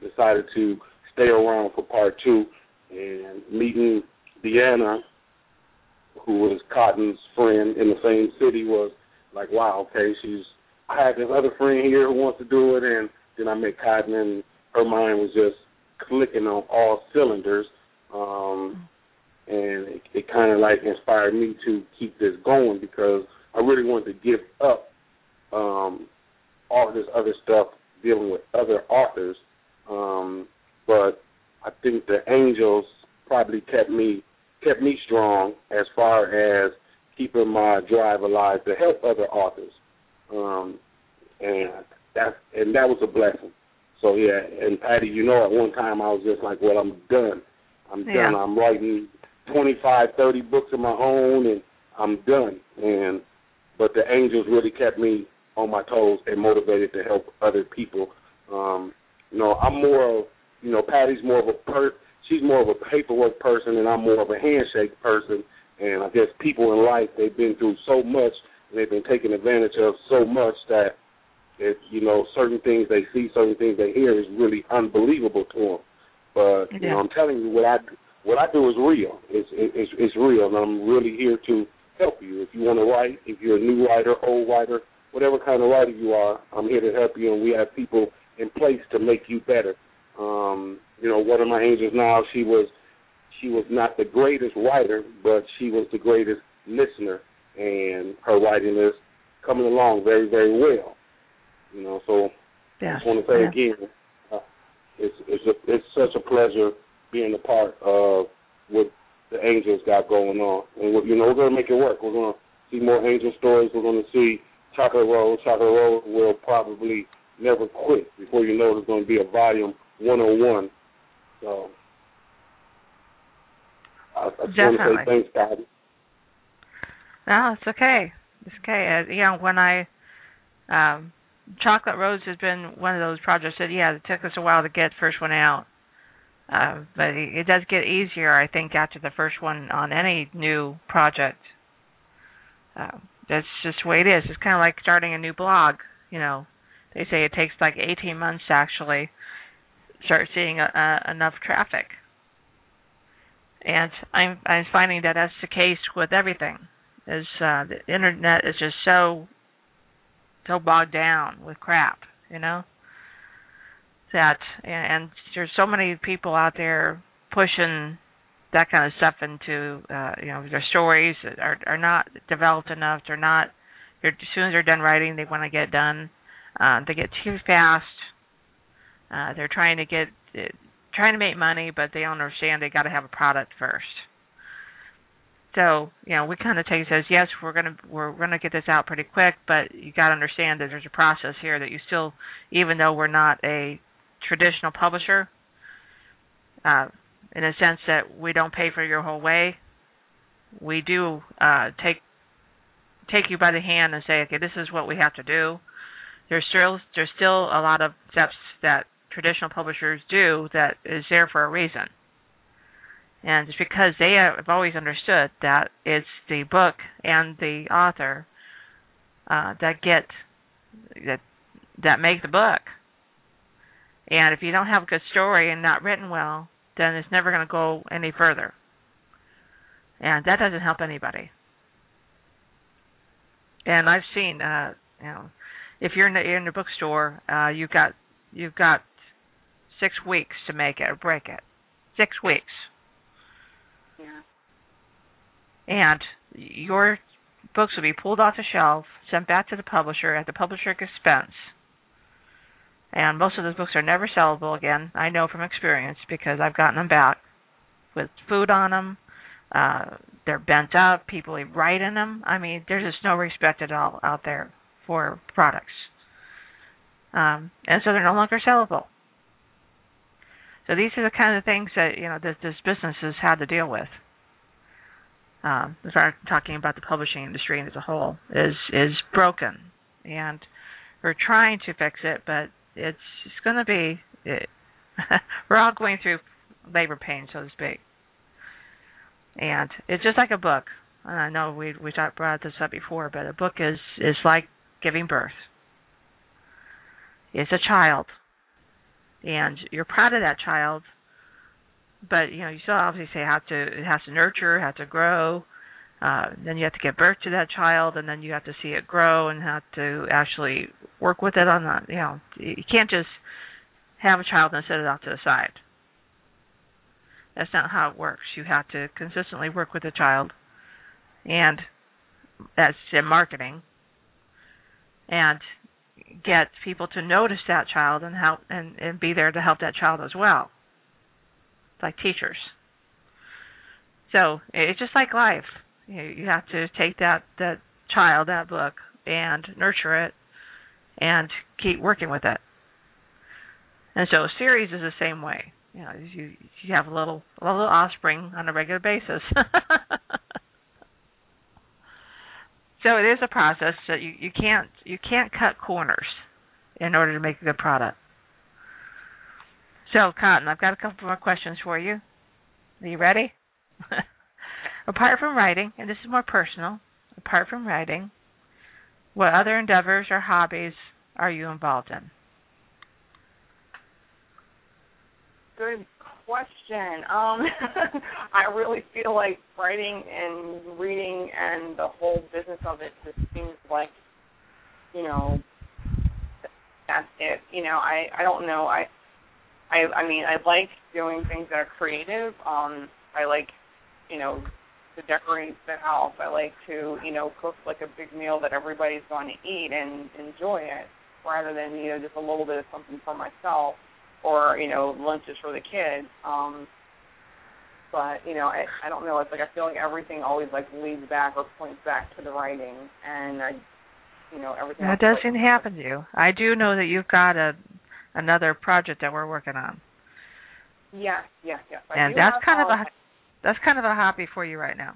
decided to stay around for part two. And meeting Deanna, who was Cotton's friend in the same city, was like, wow, okay, she's. I had this other friend here who wants to do it, and then I met Cotton, and her mind was just clicking on all cylinders. Um, and it, it kind of like inspired me to keep this going because I really wanted to give up um, all this other stuff dealing with other authors. Um, but I think the Angels probably kept me kept me strong as far as keeping my drive alive to help other authors. Um, and that and that was a blessing. So yeah, and Patty, you know, at one time I was just like, well, I'm done. I'm yeah. done. I'm writing 25, 30 books of my own, and I'm done. And but the angels really kept me on my toes and motivated to help other people. Um, you know, I'm more of you know, Patty's more of a per she's more of a paperwork person and I'm more of a handshake person and I guess people in life they've been through so much and they've been taken advantage of so much that if you know certain things they see, certain things they hear is really unbelievable to them. But yeah. you know, I'm telling you what I what I do is real. It's it's it's real, and I'm really here to help you. If you want to write, if you're a new writer, old writer, whatever kind of writer you are, I'm here to help you, and we have people in place to make you better. Um, you know, one of my angels now, she was she was not the greatest writer, but she was the greatest listener, and her writing is coming along very, very well. You know, so yeah. I just want to say yeah. again, uh, it's it's a, it's such a pleasure being a part of what the angels got going on, and what, you know we're going to make it work. We're going to see more angel stories. We're going to see Chocolate Rose. Chocolate Rose will probably never quit. Before you know, there's going to be a volume 101. So I, I just Definitely. want to say thanks, Patty. No, it's okay. It's okay. Uh, you know, when I um Chocolate Rose has been one of those projects that yeah, it took us a while to get the first one out. Uh, but it, does get easier, I think, after the first one on any new project. Uh, that's just the way it is. It's kind of like starting a new blog. You know, they say it takes like 18 months to actually start seeing a, a, enough traffic. And I'm I'm finding that that's the case with everything. Is uh, the internet is just so so bogged down with crap, you know. That and, and there's so many people out there pushing that kind of stuff into uh, you know their stories are are not developed enough. They're not. They're, as soon as they're done writing, they want to get done. Uh, they get too fast. Uh, they're trying to get uh, trying to make money, but they don't understand they got to have a product first. So you know, we kind of take it as yes, we're gonna we're gonna get this out pretty quick, but you got to understand that there's a process here that you still, even though we're not a traditional publisher, uh, in a sense that we don't pay for your whole way, we do uh, take take you by the hand and say, okay, this is what we have to do. There's still there's still a lot of steps that traditional publishers do that is there for a reason. And it's because they have always understood that it's the book and the author uh, that get that that make the book. And if you don't have a good story and not written well, then it's never going to go any further. And that doesn't help anybody. And I've seen, uh, you know, if you're in the, in the bookstore, uh, you've got you've got six weeks to make it or break it. Six weeks. Yeah. And your books will be pulled off the shelf, sent back to the publisher at the publisher's expense. And most of those books are never sellable again. I know from experience because I've gotten them back with food on them. Uh, they're bent up. People write in them. I mean, there's just no respect at all out there for products. Um, and so they're no longer sellable. So these are the kind of things that you know that this business has had to deal with. Um, as far as talking about the publishing industry as a whole is is broken, and we're trying to fix it, but it's it's going to be it, (laughs) we're all going through labor pain, so to speak. And it's just like a book. And I know we we talked brought this up before, but a book is is like giving birth. It's a child, and you're proud of that child, but you know you still obviously say have to it has to nurture, have to grow. Uh, then you have to give birth to that child, and then you have to see it grow and have to actually work with it on the you know you can't just have a child and set it off to the side. That's not how it works. You have to consistently work with the child, and that's in marketing, and get people to notice that child and help and, and be there to help that child as well. Like teachers. So it's just like life. You, you have to take that that child, that book, and nurture it, and keep working with it. And so a series is the same way. You know, you you have a little a little offspring on a regular basis. (laughs) So it is a process. that you you can't you can't cut corners in order to make a good product. So Cotton, I've got a couple more questions for you. Are you ready? (laughs) apart from writing, and this is more personal, apart from writing, what other endeavors or hobbies are you involved in? Good question. Um, (laughs) I really feel like writing and reading and the whole business of it just seems like, you know, that's it. You know, I I don't know. I I I mean, I like doing things that are creative. Um, I like, you know, to decorate the house. I like to, you know, cook like a big meal that everybody's going to eat and enjoy it, rather than you know just a little bit of something for myself or you know lunches for the kids. Um, but you know, I I don't know. It's like I feel like everything always like leads back or points back to the writing, and I, you know, everything. That doesn't happen to you. I do know that you've got a another project that we're working on. Yes, yes, yes. I and that's kind of a that's kind of a hobby for you right now.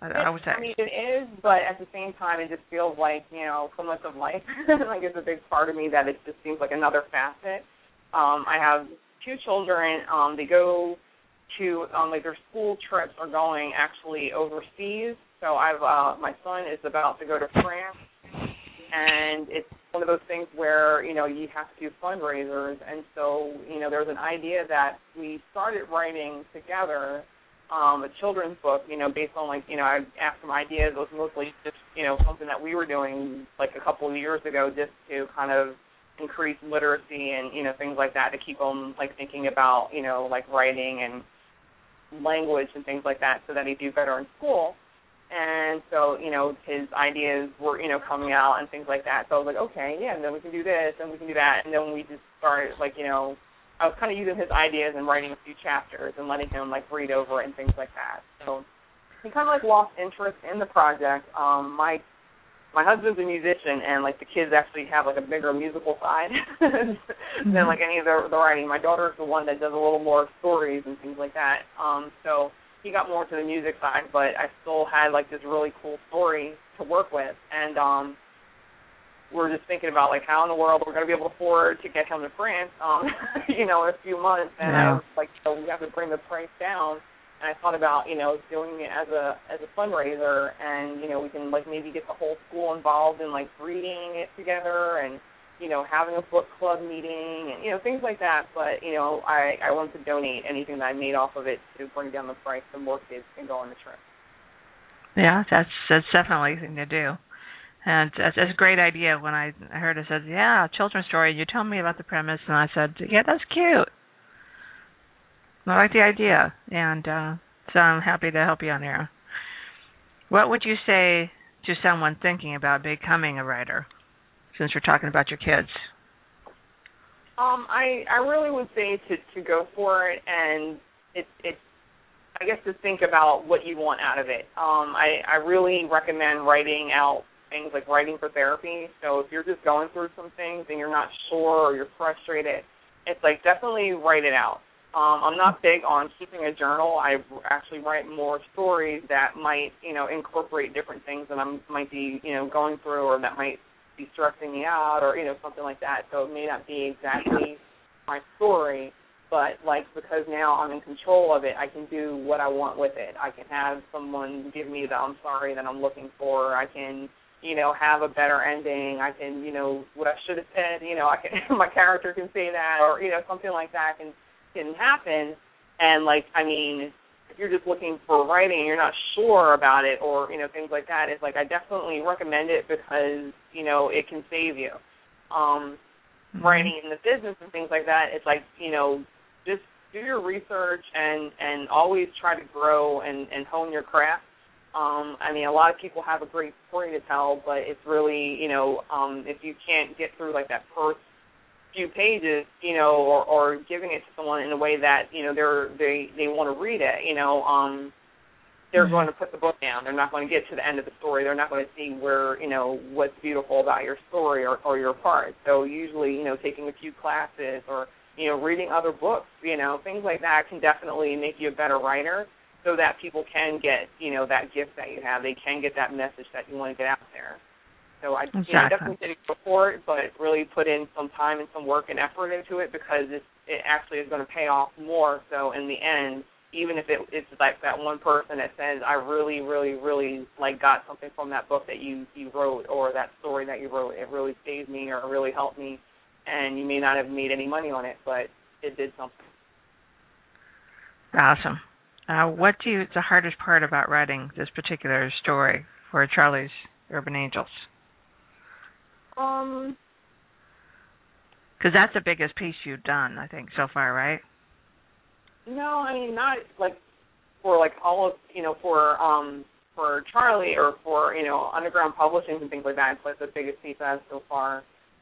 I, I would say. I mean, it is, but at the same time, it just feels like you know so much of life. (laughs) like it's a big part of me that it just seems like another facet. Um, I have two children. Um, they go to um, like their school trips are going actually overseas. So I've uh, my son is about to go to France, and it's one of those things where you know you have to do fundraisers, and so you know there's an idea that we started writing together um, a children's book, you know, based on like, you know, I asked some ideas. It was mostly just, you know, something that we were doing like a couple of years ago just to kind of increase literacy and, you know, things like that to keep them like thinking about, you know, like writing and language and things like that so that they do better in school. And so, you know, his ideas were, you know, coming out and things like that. So I was like, okay, yeah, and then we can do this and we can do that. And then we just started like, you know, I was kind of using his ideas and writing a few chapters and letting him like read over it and things like that. So he kind of like lost interest in the project. Um, my my husband's a musician and like the kids actually have like a bigger musical side (laughs) mm-hmm. than like any of the, the writing. My daughter's the one that does a little more stories and things like that. Um, so he got more to the music side, but I still had like this really cool story to work with and um we're just thinking about like how in the world we're going to be able to afford to get him to France, um, (laughs) you know, in a few months. And yeah. I was like, so we have to bring the price down. And I thought about, you know, doing it as a as a fundraiser, and you know, we can like maybe get the whole school involved in like reading it together, and you know, having a book club meeting, and you know, things like that. But you know, I I wanted to donate anything that I made off of it to bring down the price so more kids can go on the trip. Yeah, that's that's definitely a thing to do. And it's, it's a great idea. When I heard it, said, "Yeah, children's story." You tell me about the premise, and I said, "Yeah, that's cute." I like the idea, and uh, so I'm happy to help you on there. What would you say to someone thinking about becoming a writer, since we're talking about your kids? Um, I I really would say to to go for it, and it it I guess to think about what you want out of it. Um, I I really recommend writing out things like writing for therapy. So if you're just going through some things and you're not sure or you're frustrated, it's like definitely write it out. Um, I'm not big on keeping a journal. I actually write more stories that might, you know, incorporate different things that I might be, you know, going through or that might be stressing me out or, you know, something like that. So it may not be exactly my story, but like because now I'm in control of it, I can do what I want with it. I can have someone give me the I'm sorry that I'm looking for. I can you know, have a better ending. I can, you know, what I should have said, you know, I can (laughs) my character can say that or, you know, something like that can can happen. And like I mean, if you're just looking for writing and you're not sure about it or, you know, things like that, it's like I definitely recommend it because, you know, it can save you. Um mm-hmm. writing in the business and things like that, it's like, you know, just do your research and and always try to grow and and hone your craft um, I mean, a lot of people have a great story to tell, but it's really, you know, um, if you can't get through like that first few pages, you know, or, or giving it to someone in a way that you know they're they they want to read it, you know, um, they're mm-hmm. going to put the book down. They're not going to get to the end of the story. They're not going to see where you know what's beautiful about your story or, or your part. So usually, you know, taking a few classes or you know reading other books, you know, things like that can definitely make you a better writer so that people can get you know that gift that you have. They can get that message that you want to get out there. So I exactly. you know, definitely did it before, but really put in some time and some work and effort into it because it it actually is going to pay off more. So in the end, even if it, it's like that one person that says, "I really, really, really like got something from that book that you you wrote or that story that you wrote. It really saved me or really helped me," and you may not have made any money on it, but it did something. Awesome. Uh, what do you? The hardest part about writing this particular story for Charlie's Urban Angelz. Um, because that's the biggest piece you've done, I think, so far, right? No, I mean not like for like all of you know for um for Charlie or for you know underground publishing and things like that. It's like the biggest piece I have so far.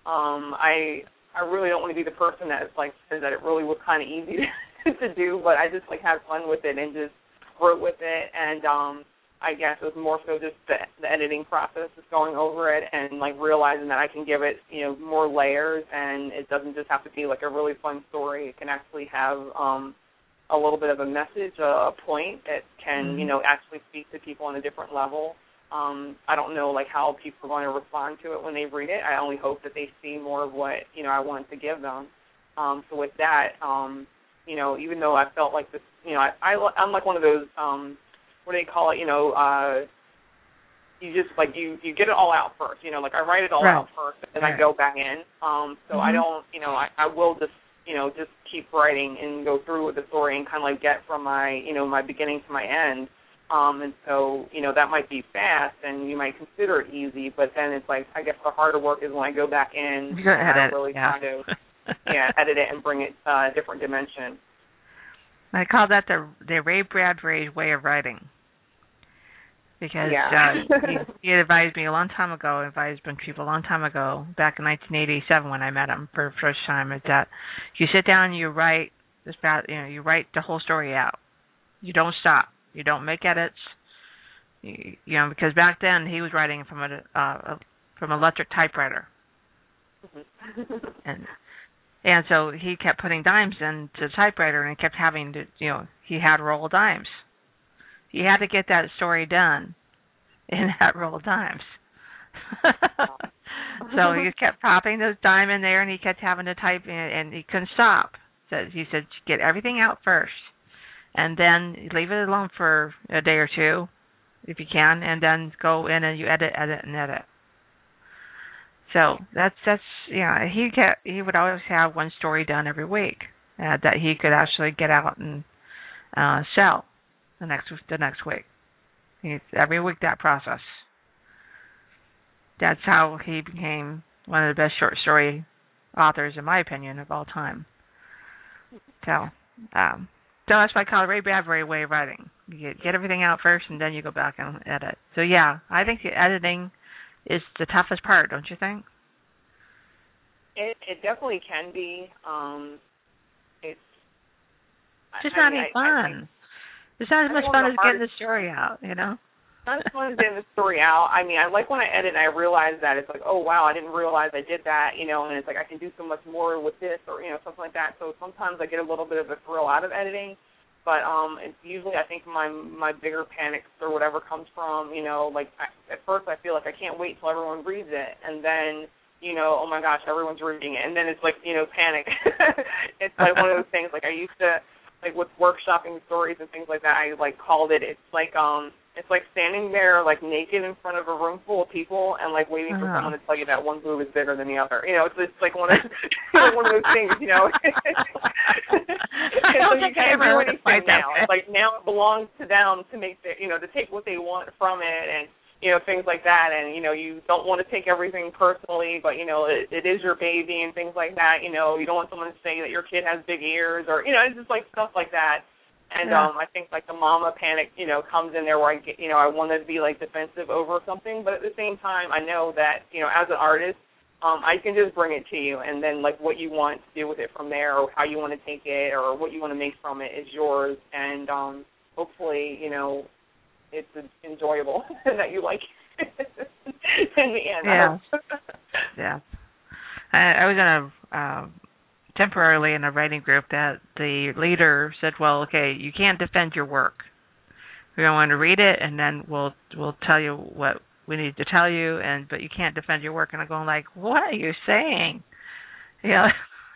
Um, I I really don't want to be the person that like says that it really was kind of easy to, (laughs) to do, but I just like had fun with it and just wrote with it and um I guess it was more so just the, the editing process, just going over it and like realizing that I can give it, you know, more layers and it doesn't just have to be like a really fun story. It can actually have um a little bit of a message, a, a point that can, mm-hmm. you know, actually speak to people on a different level. Um, I don't know like how people are going to respond to it when they read it. I only hope that they see more of what, you know, I wanted to give them. Um, so with that, um, you know, even though I felt like this, you know, I, I I'm like one of those um what do they call it? You know, uh, you just like you you get it all out first. You know, like I write it all right. out first, and right. I go back in. Um, so mm-hmm. I don't, you know, I, I will just you know just keep writing and go through with the story and kind of like get from my you know my beginning to my end. Um, and so, you know, that might be fast and you might consider it easy, but then it's like I guess the harder work is when I go back in (laughs) and edit, I really yeah. try to (laughs) yeah, edit it and bring it uh, a different dimension. I call that the the Ray Bradbury way of writing because yeah. uh, (laughs) he, he advised me a long time ago, advised a bunch of people a long time ago, back in 1987 when I met him for the first time, is that you sit down and you write this about, you know, you write the whole story out. You don't stop. You don't make edits. You, you know, because back then he was writing from a, uh, from an electric typewriter, (laughs) and and so he kept putting dimes into the typewriter and kept having to, you know, he had to roll dimes He had to get that story done (laughs) in that roll of dimes. (laughs) so he kept popping those dime in there, and he kept having to type, in, and he couldn't stop. So he said, "Get everything out first, and then leave it alone for a day or two, if you can, and then go in and you edit, edit, and edit." So that's that's know he kept he would always have one story done every week uh, that he could actually get out and uh, sell the next the next week. It's every week that process. That's how he became one of the best short story authors, in my opinion, of all time. So, um, so that's it Ray Bradbury way of writing. You get, get everything out first, and then you go back and edit. So yeah, I think the editing is the toughest part, don't you think? It it definitely can be. Um, it's just I, not I mean, any I, fun. I think, it's not as much fun as getting the story out, you know. Not as fun as getting the story out. I mean, I like when I edit and I realize that it's like, oh wow, I didn't realize I did that, you know, and it's like I can do so much more with this or you know something like that. So sometimes I get a little bit of a thrill out of editing, but um, it's usually I think my my bigger panics or whatever comes from, you know, like I, at first I feel like I can't wait till everyone reads it, and then you know, oh my gosh, everyone's reading it, and then it's like you know panic. (laughs) it's like one of those things. Like I used to like with workshopping stories and things like that, I like called it. It's like um, it's like standing there like naked in front of a room full of people and like waiting for Uh-huh. someone to tell you that one boob is bigger than the other. You know, it's just like one of (laughs) one of those things. You know. (laughs) I don't so you think I can't ever heard it anything that now. It's like now it belongs to them to make the you know to take what they want from it and you know things like that and you know you don't want to take everything personally but you know it, it is your baby and things like that you know you don't want someone to say that your kid has big ears or you know it's just like stuff like that and Yeah. um I think like the mama panic you know comes in there where I get you know I want to be like defensive over something but at the same time I know that you know as an artist um I can just bring it to you and then like what you want to do with it from there or how you want to take it or what you want to make from it is yours and um hopefully you know it's enjoyable and (laughs) that you like it (laughs) in the end. Yeah. (laughs) Yeah. I, I was in a uh, temporarily in a writing group that the leader said, "Well, okay, you can't defend your work. We don't want to read it, and then we'll we'll tell you what we need to tell you, and but you can't defend your work. And I'm going like, what are you saying? You know,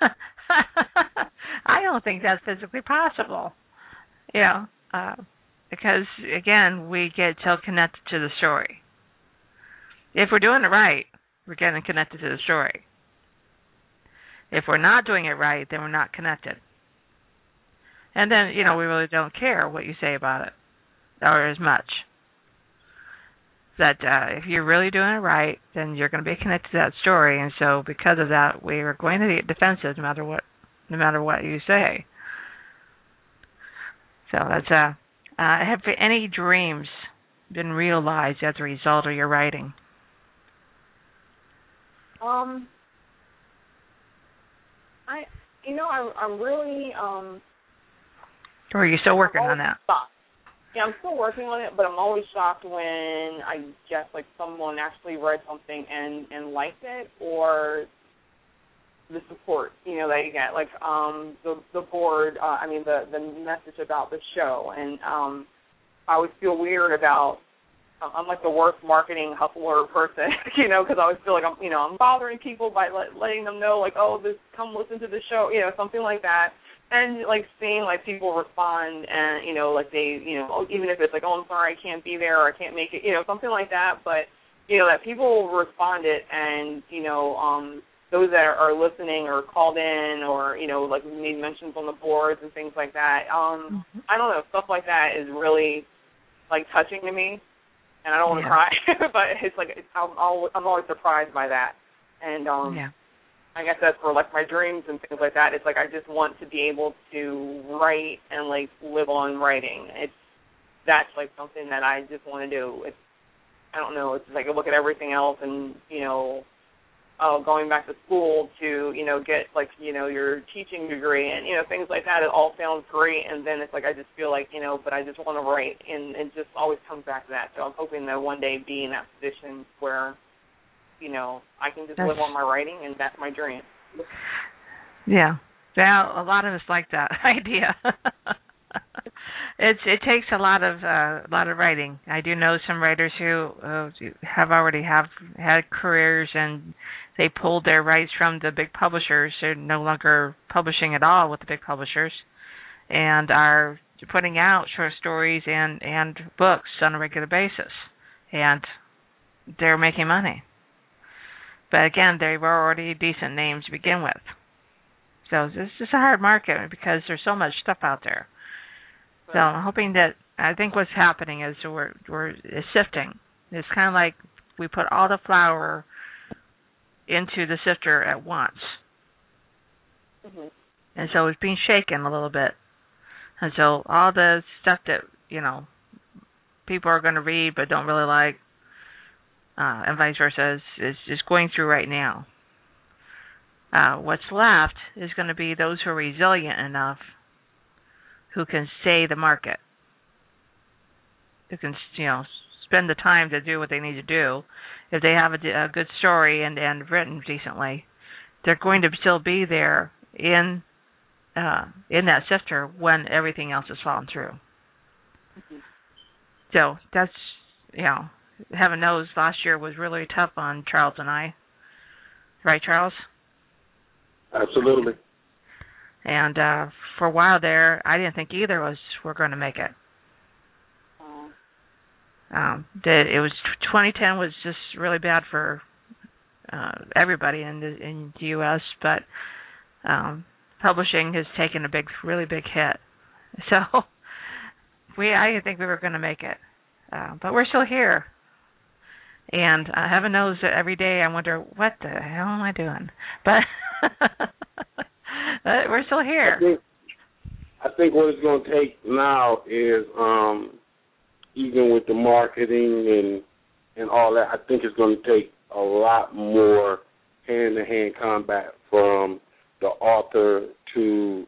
(laughs) I don't think that's physically possible. You know, uh, because again, we get so connected to the story. If we're doing it right, we're getting connected to the story. If we're not doing it right, then we're not connected. And then, you know, we really don't care what you say about it or as much. That uh, if you're really doing it right, then you're going to be connected to that story, and so because of that, we are going to get defensive no matter what, no matter what you say. So that's uh, uh have any dreams been realized as a result of your writing? Um, I, you know, I'm, I'm really um. Or are you still working on that? Shocked. Yeah, I'm still working on it, but I'm always shocked when I guess like someone actually read something and and liked it, or the support you know that you get, like um the the board. Uh, I mean the the message about the show, and um I always feel weird about I'm like the worst marketing hustler person, (laughs) you know, because I always feel like I'm, you know, I'm bothering people by let, letting them know, like, oh, this, come listen to the show, you know, something like that, and like seeing like people respond, and you know, like they, you know, even if it's like, oh, I'm sorry, I can't be there, or I can't make it, you know, something like that, but you know, that people responded, and you know, um, those that are listening or called in, or you know, like we made mentions on the boards and things like that. Um, mm-hmm. I don't know, stuff like that is really like touching to me and I don't want to cry, (laughs) but it's like it's, I'm always, I'm always surprised by that, and um, yeah. I guess that's for like my dreams and things like that. It's like I just want to be able to write and like live on writing. It's that's like something that I just want to do. It's I don't know. It's like I look at everything else and you know oh, going back to school to, you know, get like, you know, your teaching degree and, you know, things like that. It all sounds great and then it's like I just feel like, you know, but I just want to write and it just always comes back to that. So I'm hoping that one day be in that position where, you know, I can just that's, live on my writing and that's my dream. Yeah. Yeah, a lot of us like that (laughs) idea. (laughs) it's it takes a lot of uh, a lot of writing. I do know some writers who uh, have already have had careers and they pulled their rights from the big publishers. They're no longer publishing at all with the big publishers, and are putting out short stories and and books on a regular basis, and they're making money. But again, they were already decent names to begin with. So it's just a hard market because there's so much stuff out there. So I'm hoping that I think what's happening is we're we're it's sifting. It's kind of like we put all the flour into the sifter at once, mm-hmm. and so it's being shaken a little bit, and so all the stuff that you know people are going to read but don't really like, uh, and vice versa, is, is is going through right now. Uh, what's left is going to be those who are resilient enough who can stay the market, who can you know spend the time to do what they need to do. If they have a, a good story and and written decently, they're going to still be there in uh, in that sifter when everything else has fallen through. Mm-hmm. So that's you know, heaven knows last year was really tough on Charles and I. Right, Charles? Absolutely. And uh for a while there, I didn't think either of us were going to make it. Oh. Um, that it was 2010 was just really bad for uh, everybody in the in the U.S. But um, publishing has taken a big, really big hit. (laughs) So we, I didn't think we were going to make it, uh, but we're still here. And uh, heaven knows that every day I wonder what the hell am I doing, but (laughs) but we're still here. I think, I think what it's going to take now is, um, even with the marketing and and all that, I think it's going to take a lot more hand-to-hand combat from the author to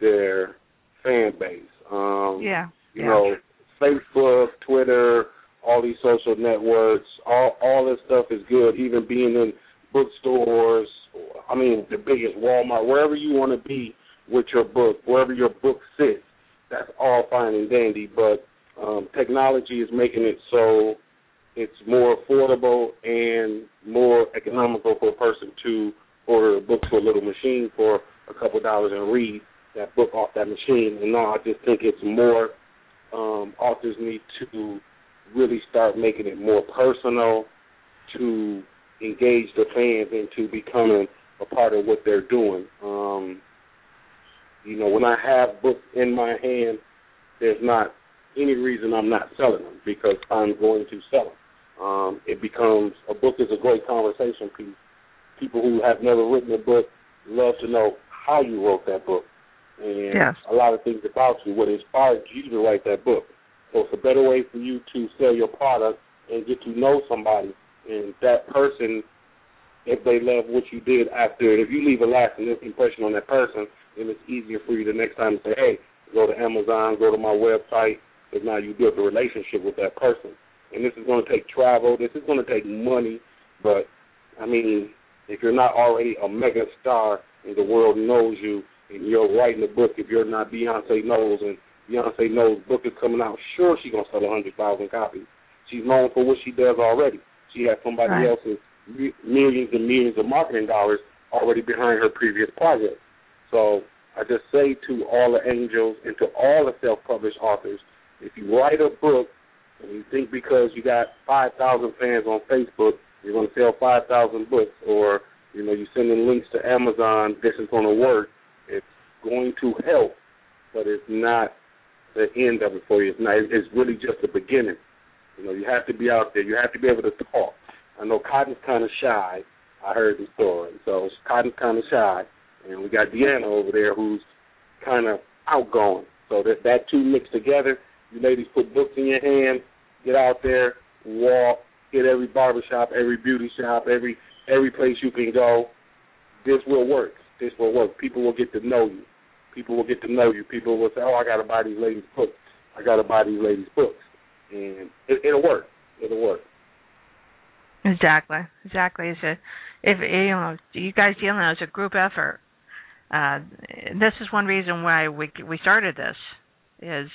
their fan base. Um, yeah. You yeah. know, Facebook, Twitter, all these social networks, all all this stuff is good. Even being in bookstores, I mean, the biggest Walmart, wherever you want to be with your book, wherever your book sits, that's all fine and dandy. But Um, technology is making it so it's more affordable and more economical for a person to order a book to a little machine for a couple dollars and read that book off that machine. And now I just think it's more um, authors need to really start making it more personal to engage the fans into becoming a part of what they're doing. Um, you know, when I have books in my hand, there's not any reason I'm not selling them because I'm going to sell them. Um, it becomes a book is a great conversation piece. People who have never written a book love to know how you wrote that book and yes. a lot of things about you, what inspired you to write that book. So it's a better way for you to sell your product and get to know somebody. And that person, if they love what you did after, if you leave a lasting impression on that person, then it's easier for you the next time to say, hey, go to Amazon, go to my website, because now you built a relationship with that person. And this is going to take travel. This is going to take money. But, I mean, if you're not already a mega star and the world knows you, and you're writing a book, if you're not Beyonce Knowles and Beyonce Knowles' book is coming out, sure she's gonna sell a hundred thousand copies. She's known for what she does already. She has somebody right. else's millions and millions of marketing dollars already behind her previous project. So I just say to all the angels and to all the self-published authors, if you write a book and you think because you got 5,000 fans on Facebook, you're going to sell 5,000 books, or you know you're sending links to Amazon, this is going to work. It's going to help, but it's not the end of it for you. It's not. It's really just the beginning. You know, you have to be out there. You have to be able to talk. I know Cotton's kind of shy. I heard the story, so Cotton's kind of shy, and we got Deanna over there who's kind of outgoing. So that that two mixed together, you ladies put books in your hand, get out there, walk, hit every barbershop, every beauty shop, every every place you can go. This will work. This will work. People will get to know you. People will get to know you. People will say, "Oh, I got to buy these ladies' books. I got to buy these ladies' books," and it, it'll work. It'll work. Exactly. Exactly. It's a, if you know you guys dealing as a group effort. Uh, this is one reason why we we started this is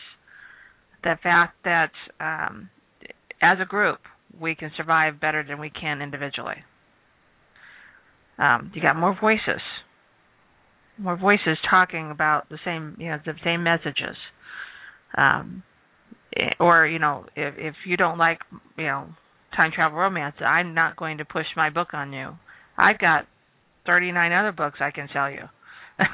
the fact that um, as a group we can survive better than we can individually. Um, you got more voices, more voices talking about the same you know the same messages. Um, or you know if if you don't like you know time travel romance, I'm not going to push my book on you. I've got 39 other books I can sell you. (laughs)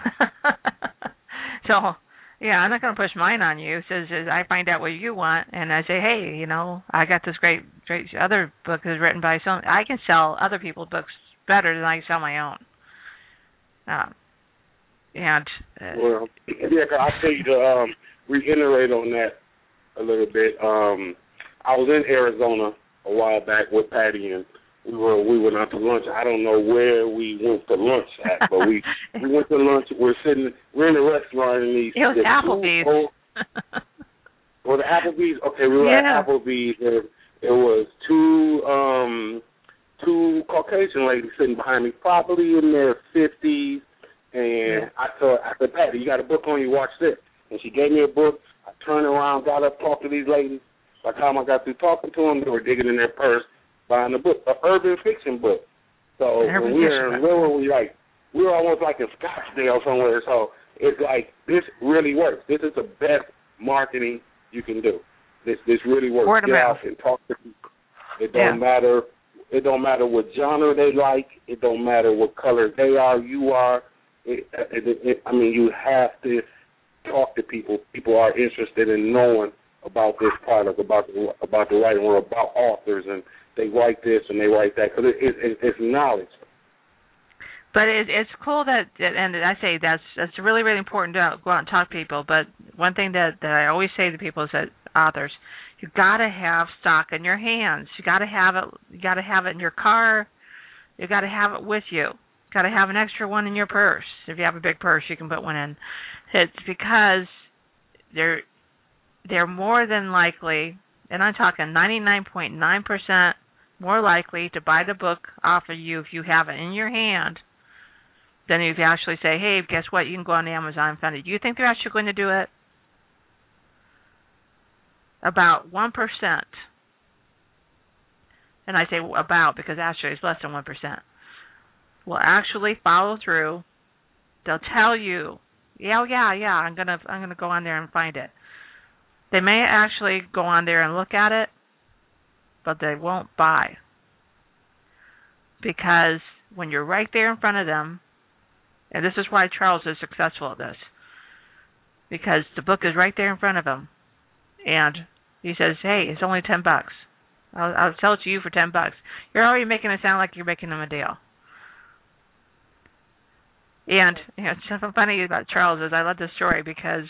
so, yeah, I'm not going to push mine on you. Says I find out what you want, and I say, hey, you know, I got this great, great other book that's written by some. I can sell other people's books better than I can sell my own. Um, and uh, well, (clears throat) yeah, I'll tell you to um, reiterate on that a little bit. Um, I was in Arizona a while back with Patty and we were we went out to lunch. I don't know where we went to lunch at, but we we (laughs) went to lunch. We're sitting we're in a restaurant in these. It was Applebee's. Old, well, the Applebee's. Okay, we were yeah. at Applebee's. And it was two um two Caucasian ladies sitting behind me, probably in their fifties. And I told I said, Patty, you got a book on you? Watch this. And she gave me a book. I turned around, got up, talked to these ladies. By the time I got through talking to them, they were digging in their purse, buying a book, an urban fiction book. So when we were in Lowell, we like we were almost like in Scottsdale somewhere. So it's like this really works. This is the best marketing you can do. This this really works. Word Get out and talk to people. It don't Yeah. matter. It don't matter what genre they like. It don't matter what color they are. You are. It, it, it, I mean, you have to talk to people. People are interested in knowing about this product, about the, about the writing, or about authors, and they write this and they write that because it, it, it's knowledge. But it, it's cool that, and I say that's that's really really important to go out and talk to people. But one thing that that I always say to people is that authors, you got to have stock in your hands. You got to have it. You got to have it in your car. You got to have it with you. Got to have an extra one in your purse. If you have a big purse, you can put one in. It's because they're they're more than likely, and I'm talking 99.9% more likely to buy the book off of you if you have it in your hand than if you actually say, hey, guess what? You can go on Amazon and find it. Do you think they're actually going to do it? about 1%, and I say about because actually it's less than 1%, will actually follow through. They'll tell you, yeah, oh, yeah, yeah, I'm to I'm to go on there and find it. They may actually go on there and look at it, but they won't buy. Because when you're right there in front of them, and this is why Charles is successful at this, because the book is right there in front of him, and he says, "Hey, it's only ten bucks. I'll, I'll sell it to you for ten bucks." You're already making it sound like you're making them a deal. And you know, (laughs) something funny about Charles is I love this story because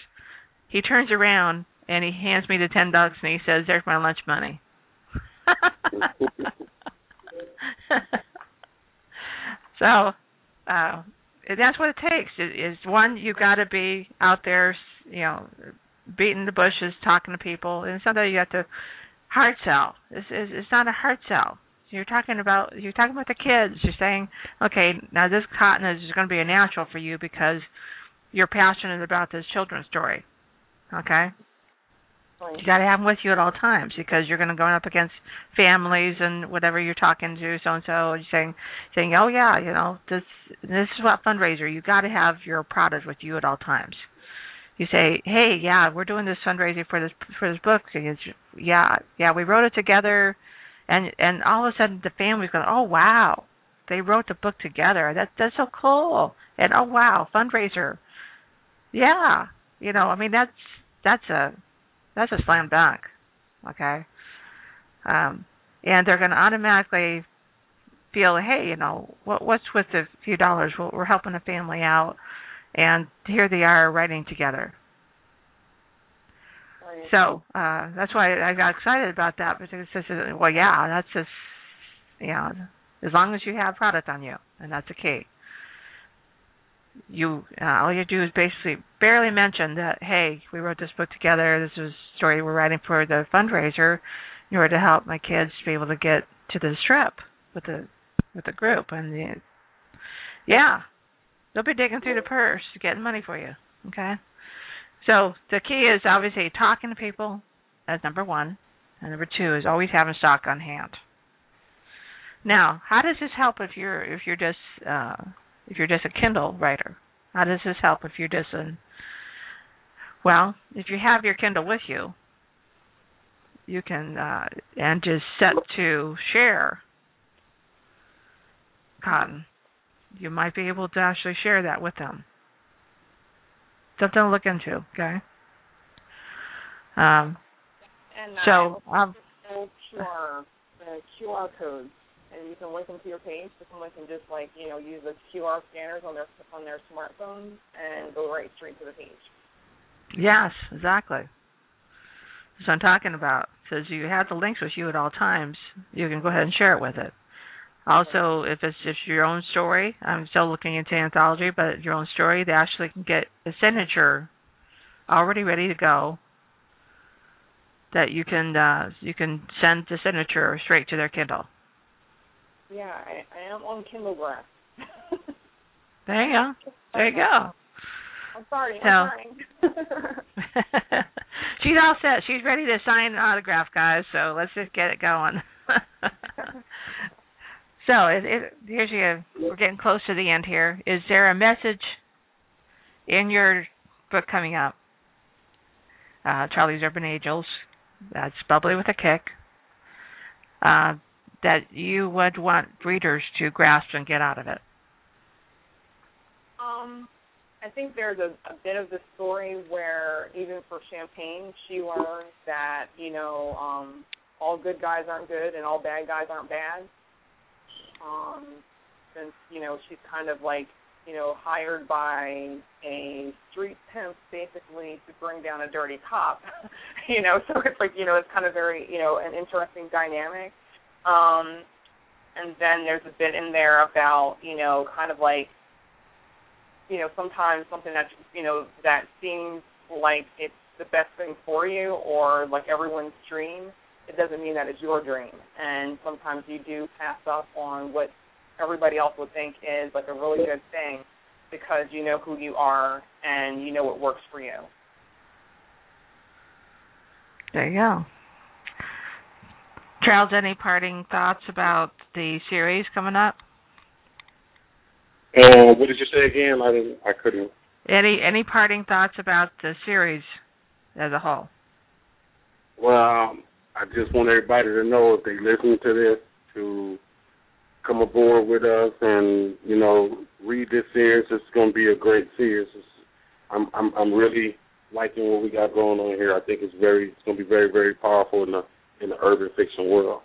he turns around and he hands me the ten bucks and he says, "There's my lunch money." (laughs) so, uh, that's what it takes. Is one you got to be out there, you know, beating the bushes, talking to people, and sometimes you have to hard sell. It's, it's, it's not a hard sell. You're talking about you're talking about the kids. You're saying, okay, now this cotton is going to be a natural for you because you're passionate about this children's story. Okay, you got to have them with you at all times because you're going to go up against families and whatever you're talking to so and so and you're saying saying oh yeah you know this this is what fundraiser you got to have your product with you at all times you say hey yeah we're doing this fundraising for this for this book and yeah yeah we wrote it together and and all of a sudden the family's going oh wow they wrote the book together that that's so cool and oh wow fundraiser yeah you know i mean that's that's a that's a slam dunk. Okay. Um, and they're going to automatically feel, hey, you know, what what's with a few dollars? We're, we're helping a family out, and here they are writing together. Right. So uh, that's why I got excited about that because it's just, well, yeah, that's just, you know, as long as you have product on you, and that's the key you uh, all you do is basically barely mention that hey we wrote this book together this is a story we're writing for the fundraiser in order to help my kids be able to get to the strip with the with the group and the, yeah they'll be digging through the purse getting money for you okay so the key is obviously talking to people as number one and number two is always having stock on hand now how does this help if you're if you're just uh if you're just a Kindle writer? How does this help if you're just a well, if you have your Kindle with you, you can uh, and just set to share cotton. You might be able to actually share that with them. Something to look into, okay? Um, and so, um, QR, the QR codes and you can link them to your page. So someone can just like you know use the QR scanners on their on their smartphones and go right straight to the page. Yes, exactly. That's what I'm talking about. Says you have the links with you at all times. You can go ahead and share it with it. Also, if it's just your own story, I'm still looking into anthology, but your own story, they actually can get a signature already ready to go that you can uh, you can send the signature straight to their Kindle. Yeah, I, I am on Kindlegraph. (laughs) there you go. There you go. I'm sorry. So, I'm sorry. (laughs) she's all set. She's ready to sign an autograph, guys. So let's just get it going. (laughs) so, it, it, here's your. We're getting close to the end here. Is there a message in your book coming up? Uh, Charlie's Urban Angelz. That's bubbly with a kick. Uh, that you would want readers to grasp and get out of it? Um, I think there's a, a bit of the story where even for Champagne, she learns that you know um, all good guys aren't good and all bad guys aren't bad. Um, since you know she's kind of like you know hired by a street pimp basically to bring down a dirty cop, (laughs) you know, so it's like you know it's kind of very you know an interesting dynamic. Um, and then there's a bit in there about, you know, kind of like, you know, sometimes something that, you know, that seems like it's the best thing for you or like everyone's dream, it doesn't mean that it's your dream. And sometimes you do pass up on what everybody else would think is like a really good thing because you know who you are and you know what works for you. There you go. Charles, any parting thoughts about the series coming up? Uh, what did you say again? I didn't. I couldn't. Any any parting thoughts about the series as a whole? Well, I just want everybody to know if they listen to this to come aboard with us and you know read this series. It's going to be a great series. It's, I'm I'm I'm really liking what we got going on here. I think it's very it's going to be very very powerful in the in the urban fiction world.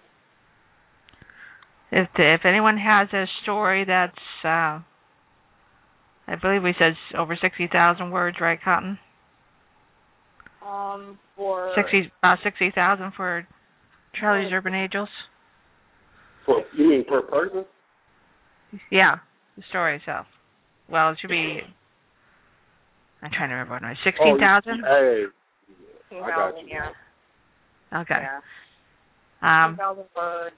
If if anyone has a story that's uh I believe we said over sixty thousand words, right, Cotton? Um, for sixty about sixty thousand for Charlie's Urban Angelz. For you mean per person? Yeah, the story itself. Well, it should be. I'm trying to remember what it was. Sixteen thousand. Oh, hey, I got you. Yeah. Okay. Yeah. Um, thousand words.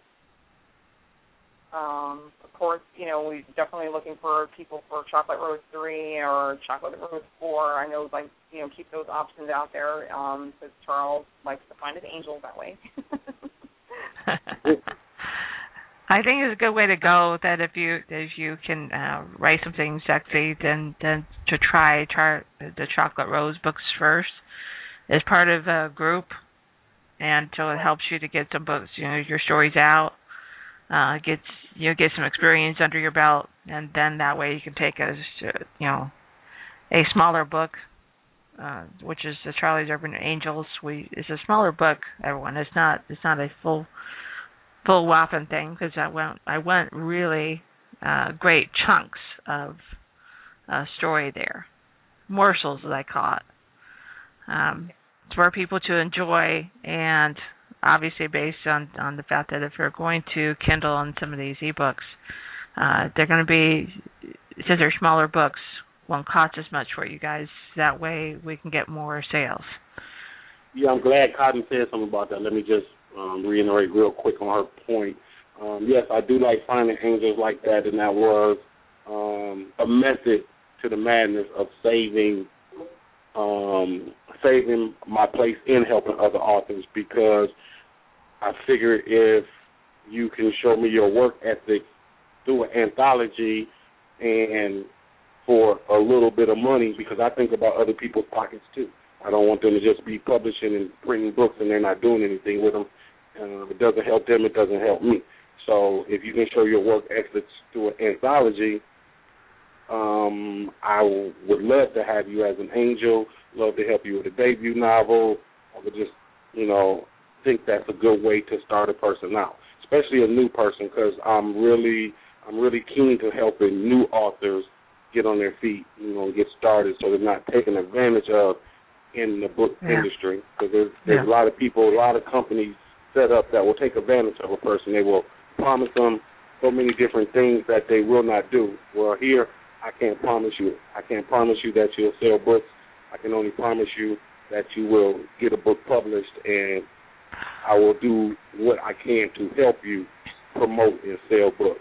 Um, of course, you know, we're definitely looking for people for Chocolate Rose 3 or Chocolate Rose 4. I know, like, you know, keep those options out there um, because Charles likes to find an angel that way. (laughs) I think it's a good way to go. That if you if you can uh, write something sexy, then then to try try the Chocolate Rose books first as part of a group, and so it helps you to get some books, you know, your stories out uh, gets you know, get some experience under your belt, and then that way you can take a you know a smaller book, uh, which is the Charlie's Urban Angelz. We it's a smaller book, everyone. It's not it's not a full full whopping thing because I went I went really uh, great chunks of uh, story there, morsels as I call it. Um, for people to enjoy and obviously based on on the fact that if you're going to Kindle on some of these ebooks, uh, they're going to be since they're smaller books, won't cost as much for you guys. That way, we can get more sales. Yeah, I'm glad Cotton said something about that. Let me just um, reiterate real quick on her point. Um, yes, I do like finding angels like that, and that was um, a method to the madness of saving um, saving my place in helping other authors because I figure if you can show me your work ethic through an anthology and for a little bit of money, because I think about other people's pockets too. I don't want them to just be publishing and printing books and they're not doing anything with them. Uh, it doesn't help them. It doesn't help me. So if you can show your work ethics through an anthology, um, I would love to have you as an angel. Love to help you with a debut novel. I would just, you know, think that's a good way to start a person out, especially a new person, because I'm really I'm really keen to helping new authors get on their feet, you know, get started, so they're not taken advantage of in the book yeah. industry. Because there's there's yeah. a lot of people, a lot of companies set up that will take advantage of a person. They will promise them so many different things that they will not do. Well, here I can't promise you. I can't promise you that you'll sell books. I can only promise you that you will get a book published and I will do what I can to help you promote and sell books.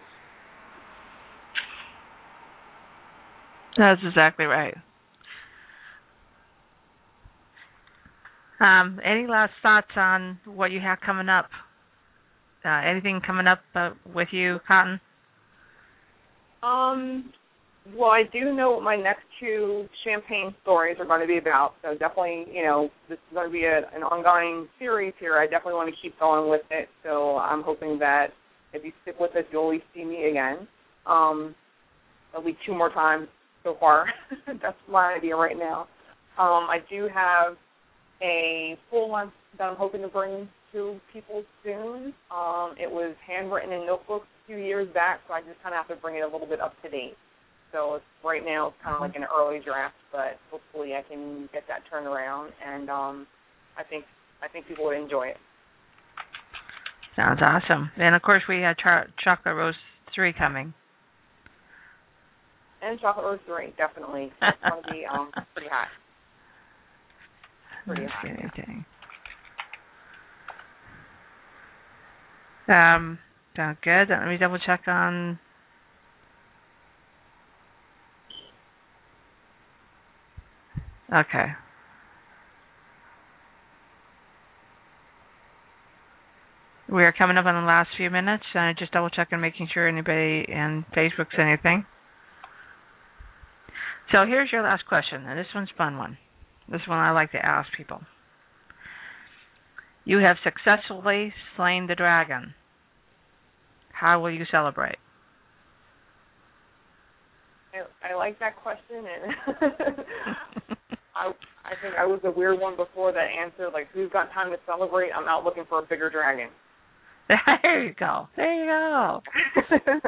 That's exactly right. Um, any last thoughts on what you have coming up? Uh, anything coming up uh, with you, Cotton? Um, well, I do know what my next two champagne stories are going to be about. So definitely, you know, this is going to be a, an ongoing series here. I definitely want to keep going with it. So I'm hoping that if you stick with us, you'll always see me again. Um, at least two more times so far. (laughs) That's my idea right now. Um, I do have a full length that I'm hoping to bring to people soon. Um, it was handwritten in notebooks a few years back, so I just kind of have to bring it a little bit up to date. So it's, right now it's kind of like an early draft, but hopefully I can get that turned around, and um, I think I think people would enjoy it. Sounds awesome. And of course we have Char- Chocolate Rose three coming. And Chocolate Rose three, definitely. It's going to be um, pretty hot. Pretty hot. Anything. Um, sounds good. Let me double check on Okay. we are coming up on the last few minutes. Uh, just double checking, making sure anybody in Facebook's anything. So here's your last question, and this one's a fun one. This one I like to ask people. You have successfully slain the dragon. How will you celebrate? I, I like that question, and (laughs) (laughs) I I think I was a weird one before that answer. Like, who's got time to celebrate? I'm out looking for a bigger dragon. (laughs) There you go. There you go. awesome.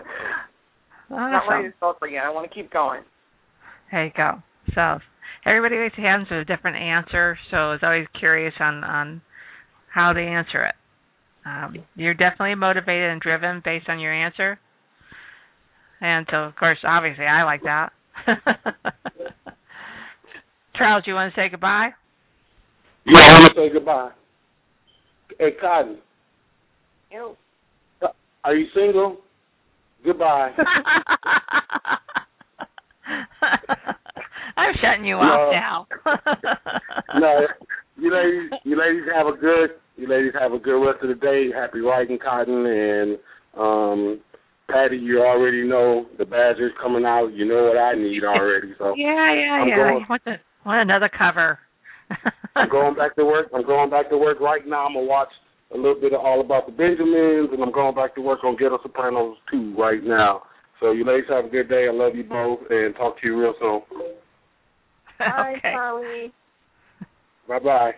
(laughs) Not ready to celebrate yet. I want to keep going. There you go. So everybody raised hands with a different answer, so I was always curious on on how they answer it. Um, you're definitely motivated and driven based on your answer, and so of course, obviously, I like that. (laughs) Charles, you want to say goodbye? Yeah, I want to say goodbye. Hey, Cotton. Ew. Are you single? Goodbye. (laughs) I'm shutting you off now. (laughs) no, you ladies, you ladies have a good, you ladies have a good rest of the day. Happy writing, Cotton, and um, Patty. You already know the Badgers coming out. You know what I need already. So (laughs) yeah, yeah, I'm yeah. Going, want, want another cover? (laughs) I'm going back to work. I'm going back to work right now. I'm gonna watch a little bit of All About the Benjamins, and I'm going back to work on Ghetto Sopranos 2 right now. So you ladies have a good day. I love you both, and talk to you real soon. Bye, okay. Charlie. (laughs) Bye bye.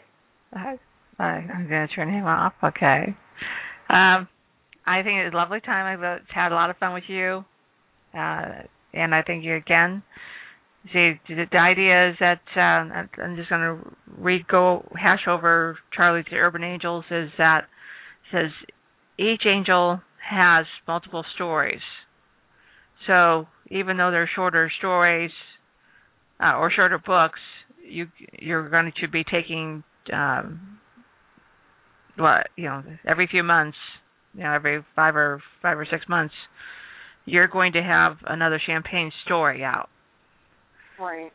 Bye. I'm going to turn him off. Okay. Um, I think it was a lovely time. I've had a lot of fun with you, uh, and I think you again. See, the, idea is that uh, I'm just going to re go hash over Charlie's Urban Angelz. Is that says each angel has multiple stories. So even though they're shorter stories uh, or shorter books, you you're going to be taking um, what you know every few months, you know every five or five or six months, you're going to have another champagne story out. Right.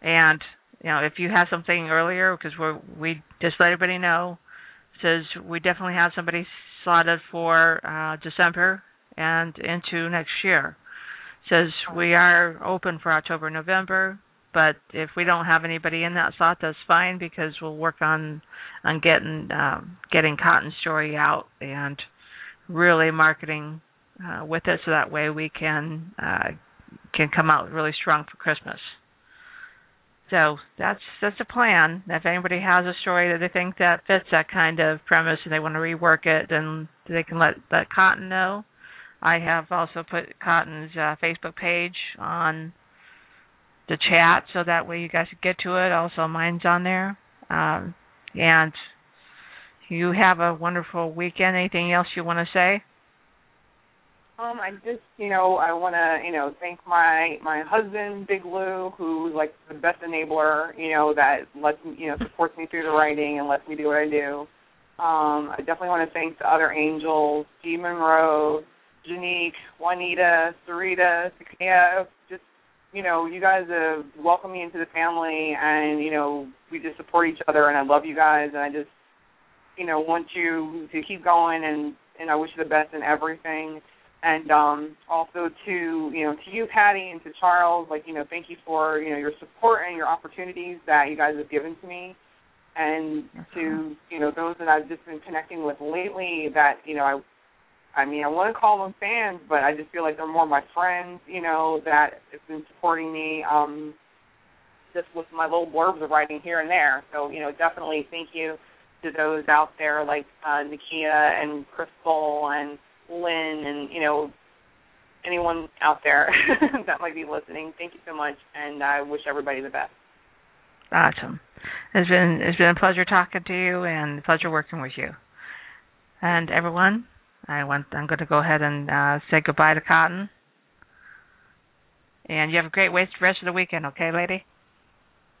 And you know if you have something earlier, because we we just let everybody know, says we definitely have somebody slotted for uh, December and into next year. Says we are open for October, November, but if we don't have anybody in that slot, that's fine because we'll work on on getting um, getting Cotton Story out and really marketing uh, with it, so that way we can uh, can come out really strong for Christmas. So that's that's a plan. If anybody has a story that they think that fits that kind of premise and they want to rework it, then they can let let Cotton know. I have also put Cotton's uh, Facebook page on the chat so that way you guys can get to it. Also, mine's on there. Um, and you have a wonderful weekend. Anything else you want to say? Um, I just, you know, I want to, you know, thank my my husband, Big Lou, who's like the best enabler, you know, that lets me, you know, supports me through the writing and lets me do what I do. Um, I definitely want to thank the other angels, G. Monroe, Janique, Juanita, Sarita, Sakaya, just you know, you guys have welcomed me into the family, and you know, we just support each other, and I love you guys, and I just, you know, want you to keep going, and and I wish you the best in everything, and um also to you know to you, Patty, and to Charles, like you know, thank you for you know your support and your opportunities that you guys have given to me, and to you know those that I've just been connecting with lately, that you know I I mean, I want to call them fans, but I just feel like they're more my friends, you know, that have been supporting me um, just with my little blurbs of writing here and there. So, you know, definitely thank you to those out there like uh, Nakia and Crystal and Lynn and, you know, anyone out there (laughs) that might be listening. Thank you so much, and I wish everybody the best. Awesome. It's been it's been a pleasure talking to you and a pleasure working with you. And everyone, I want. I'm going to go ahead and uh, say goodbye to Cotton. And you have a great rest of the weekend, okay, lady?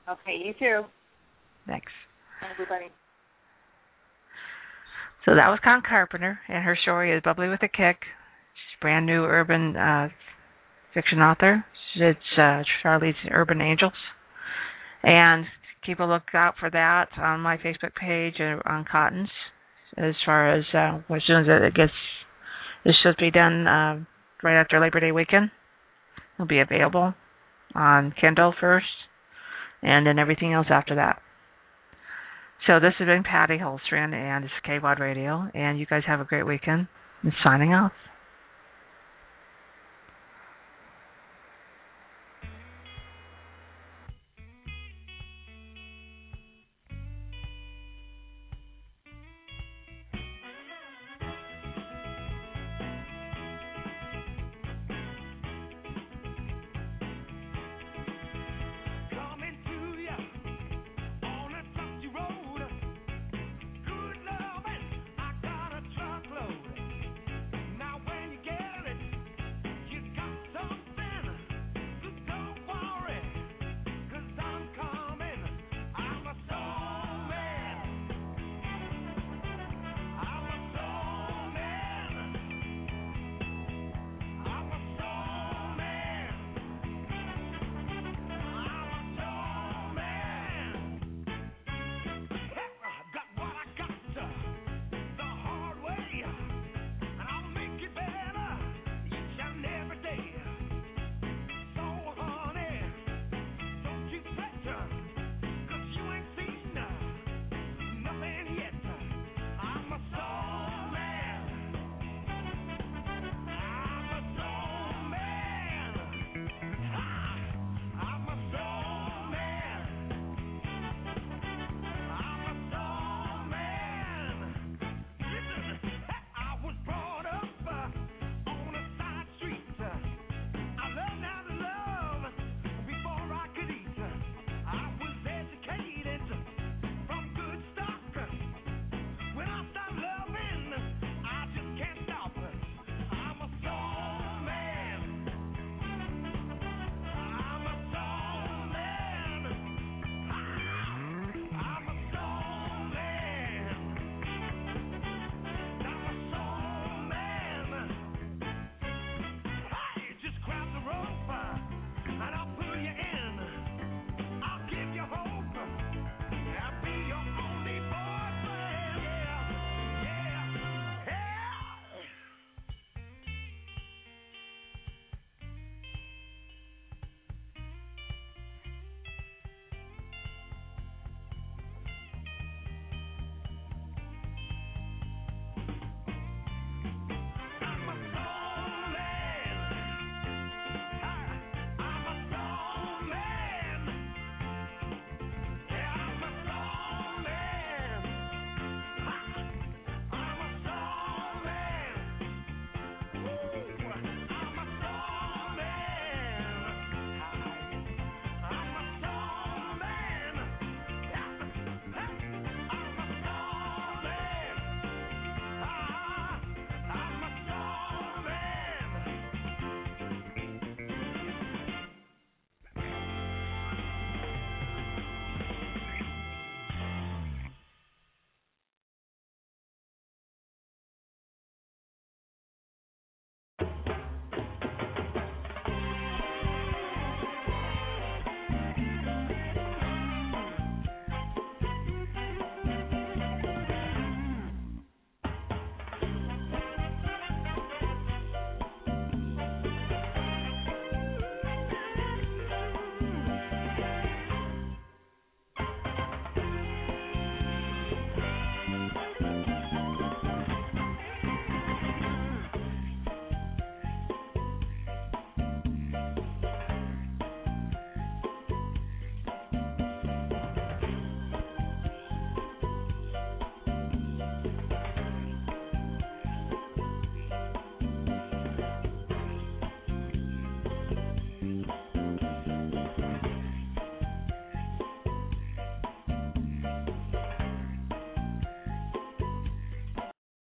Okay, you too. Thanks. Everybody. So that was Cotton Carpenter, and her story is Bubbly with a Kick. She's a brand new urban uh, fiction author. It's uh, Charlie's Urban Angelz. And keep a lookout for that on my Facebook page on Cotton's. as far as uh, as soon as it gets it should be done uh, right after Labor Day weekend. It'll be available on Kindle first, and then everything else after that. So this has been Patty Holstrand, and it's KWAD Radio, and you guys have a great weekend. And signing off.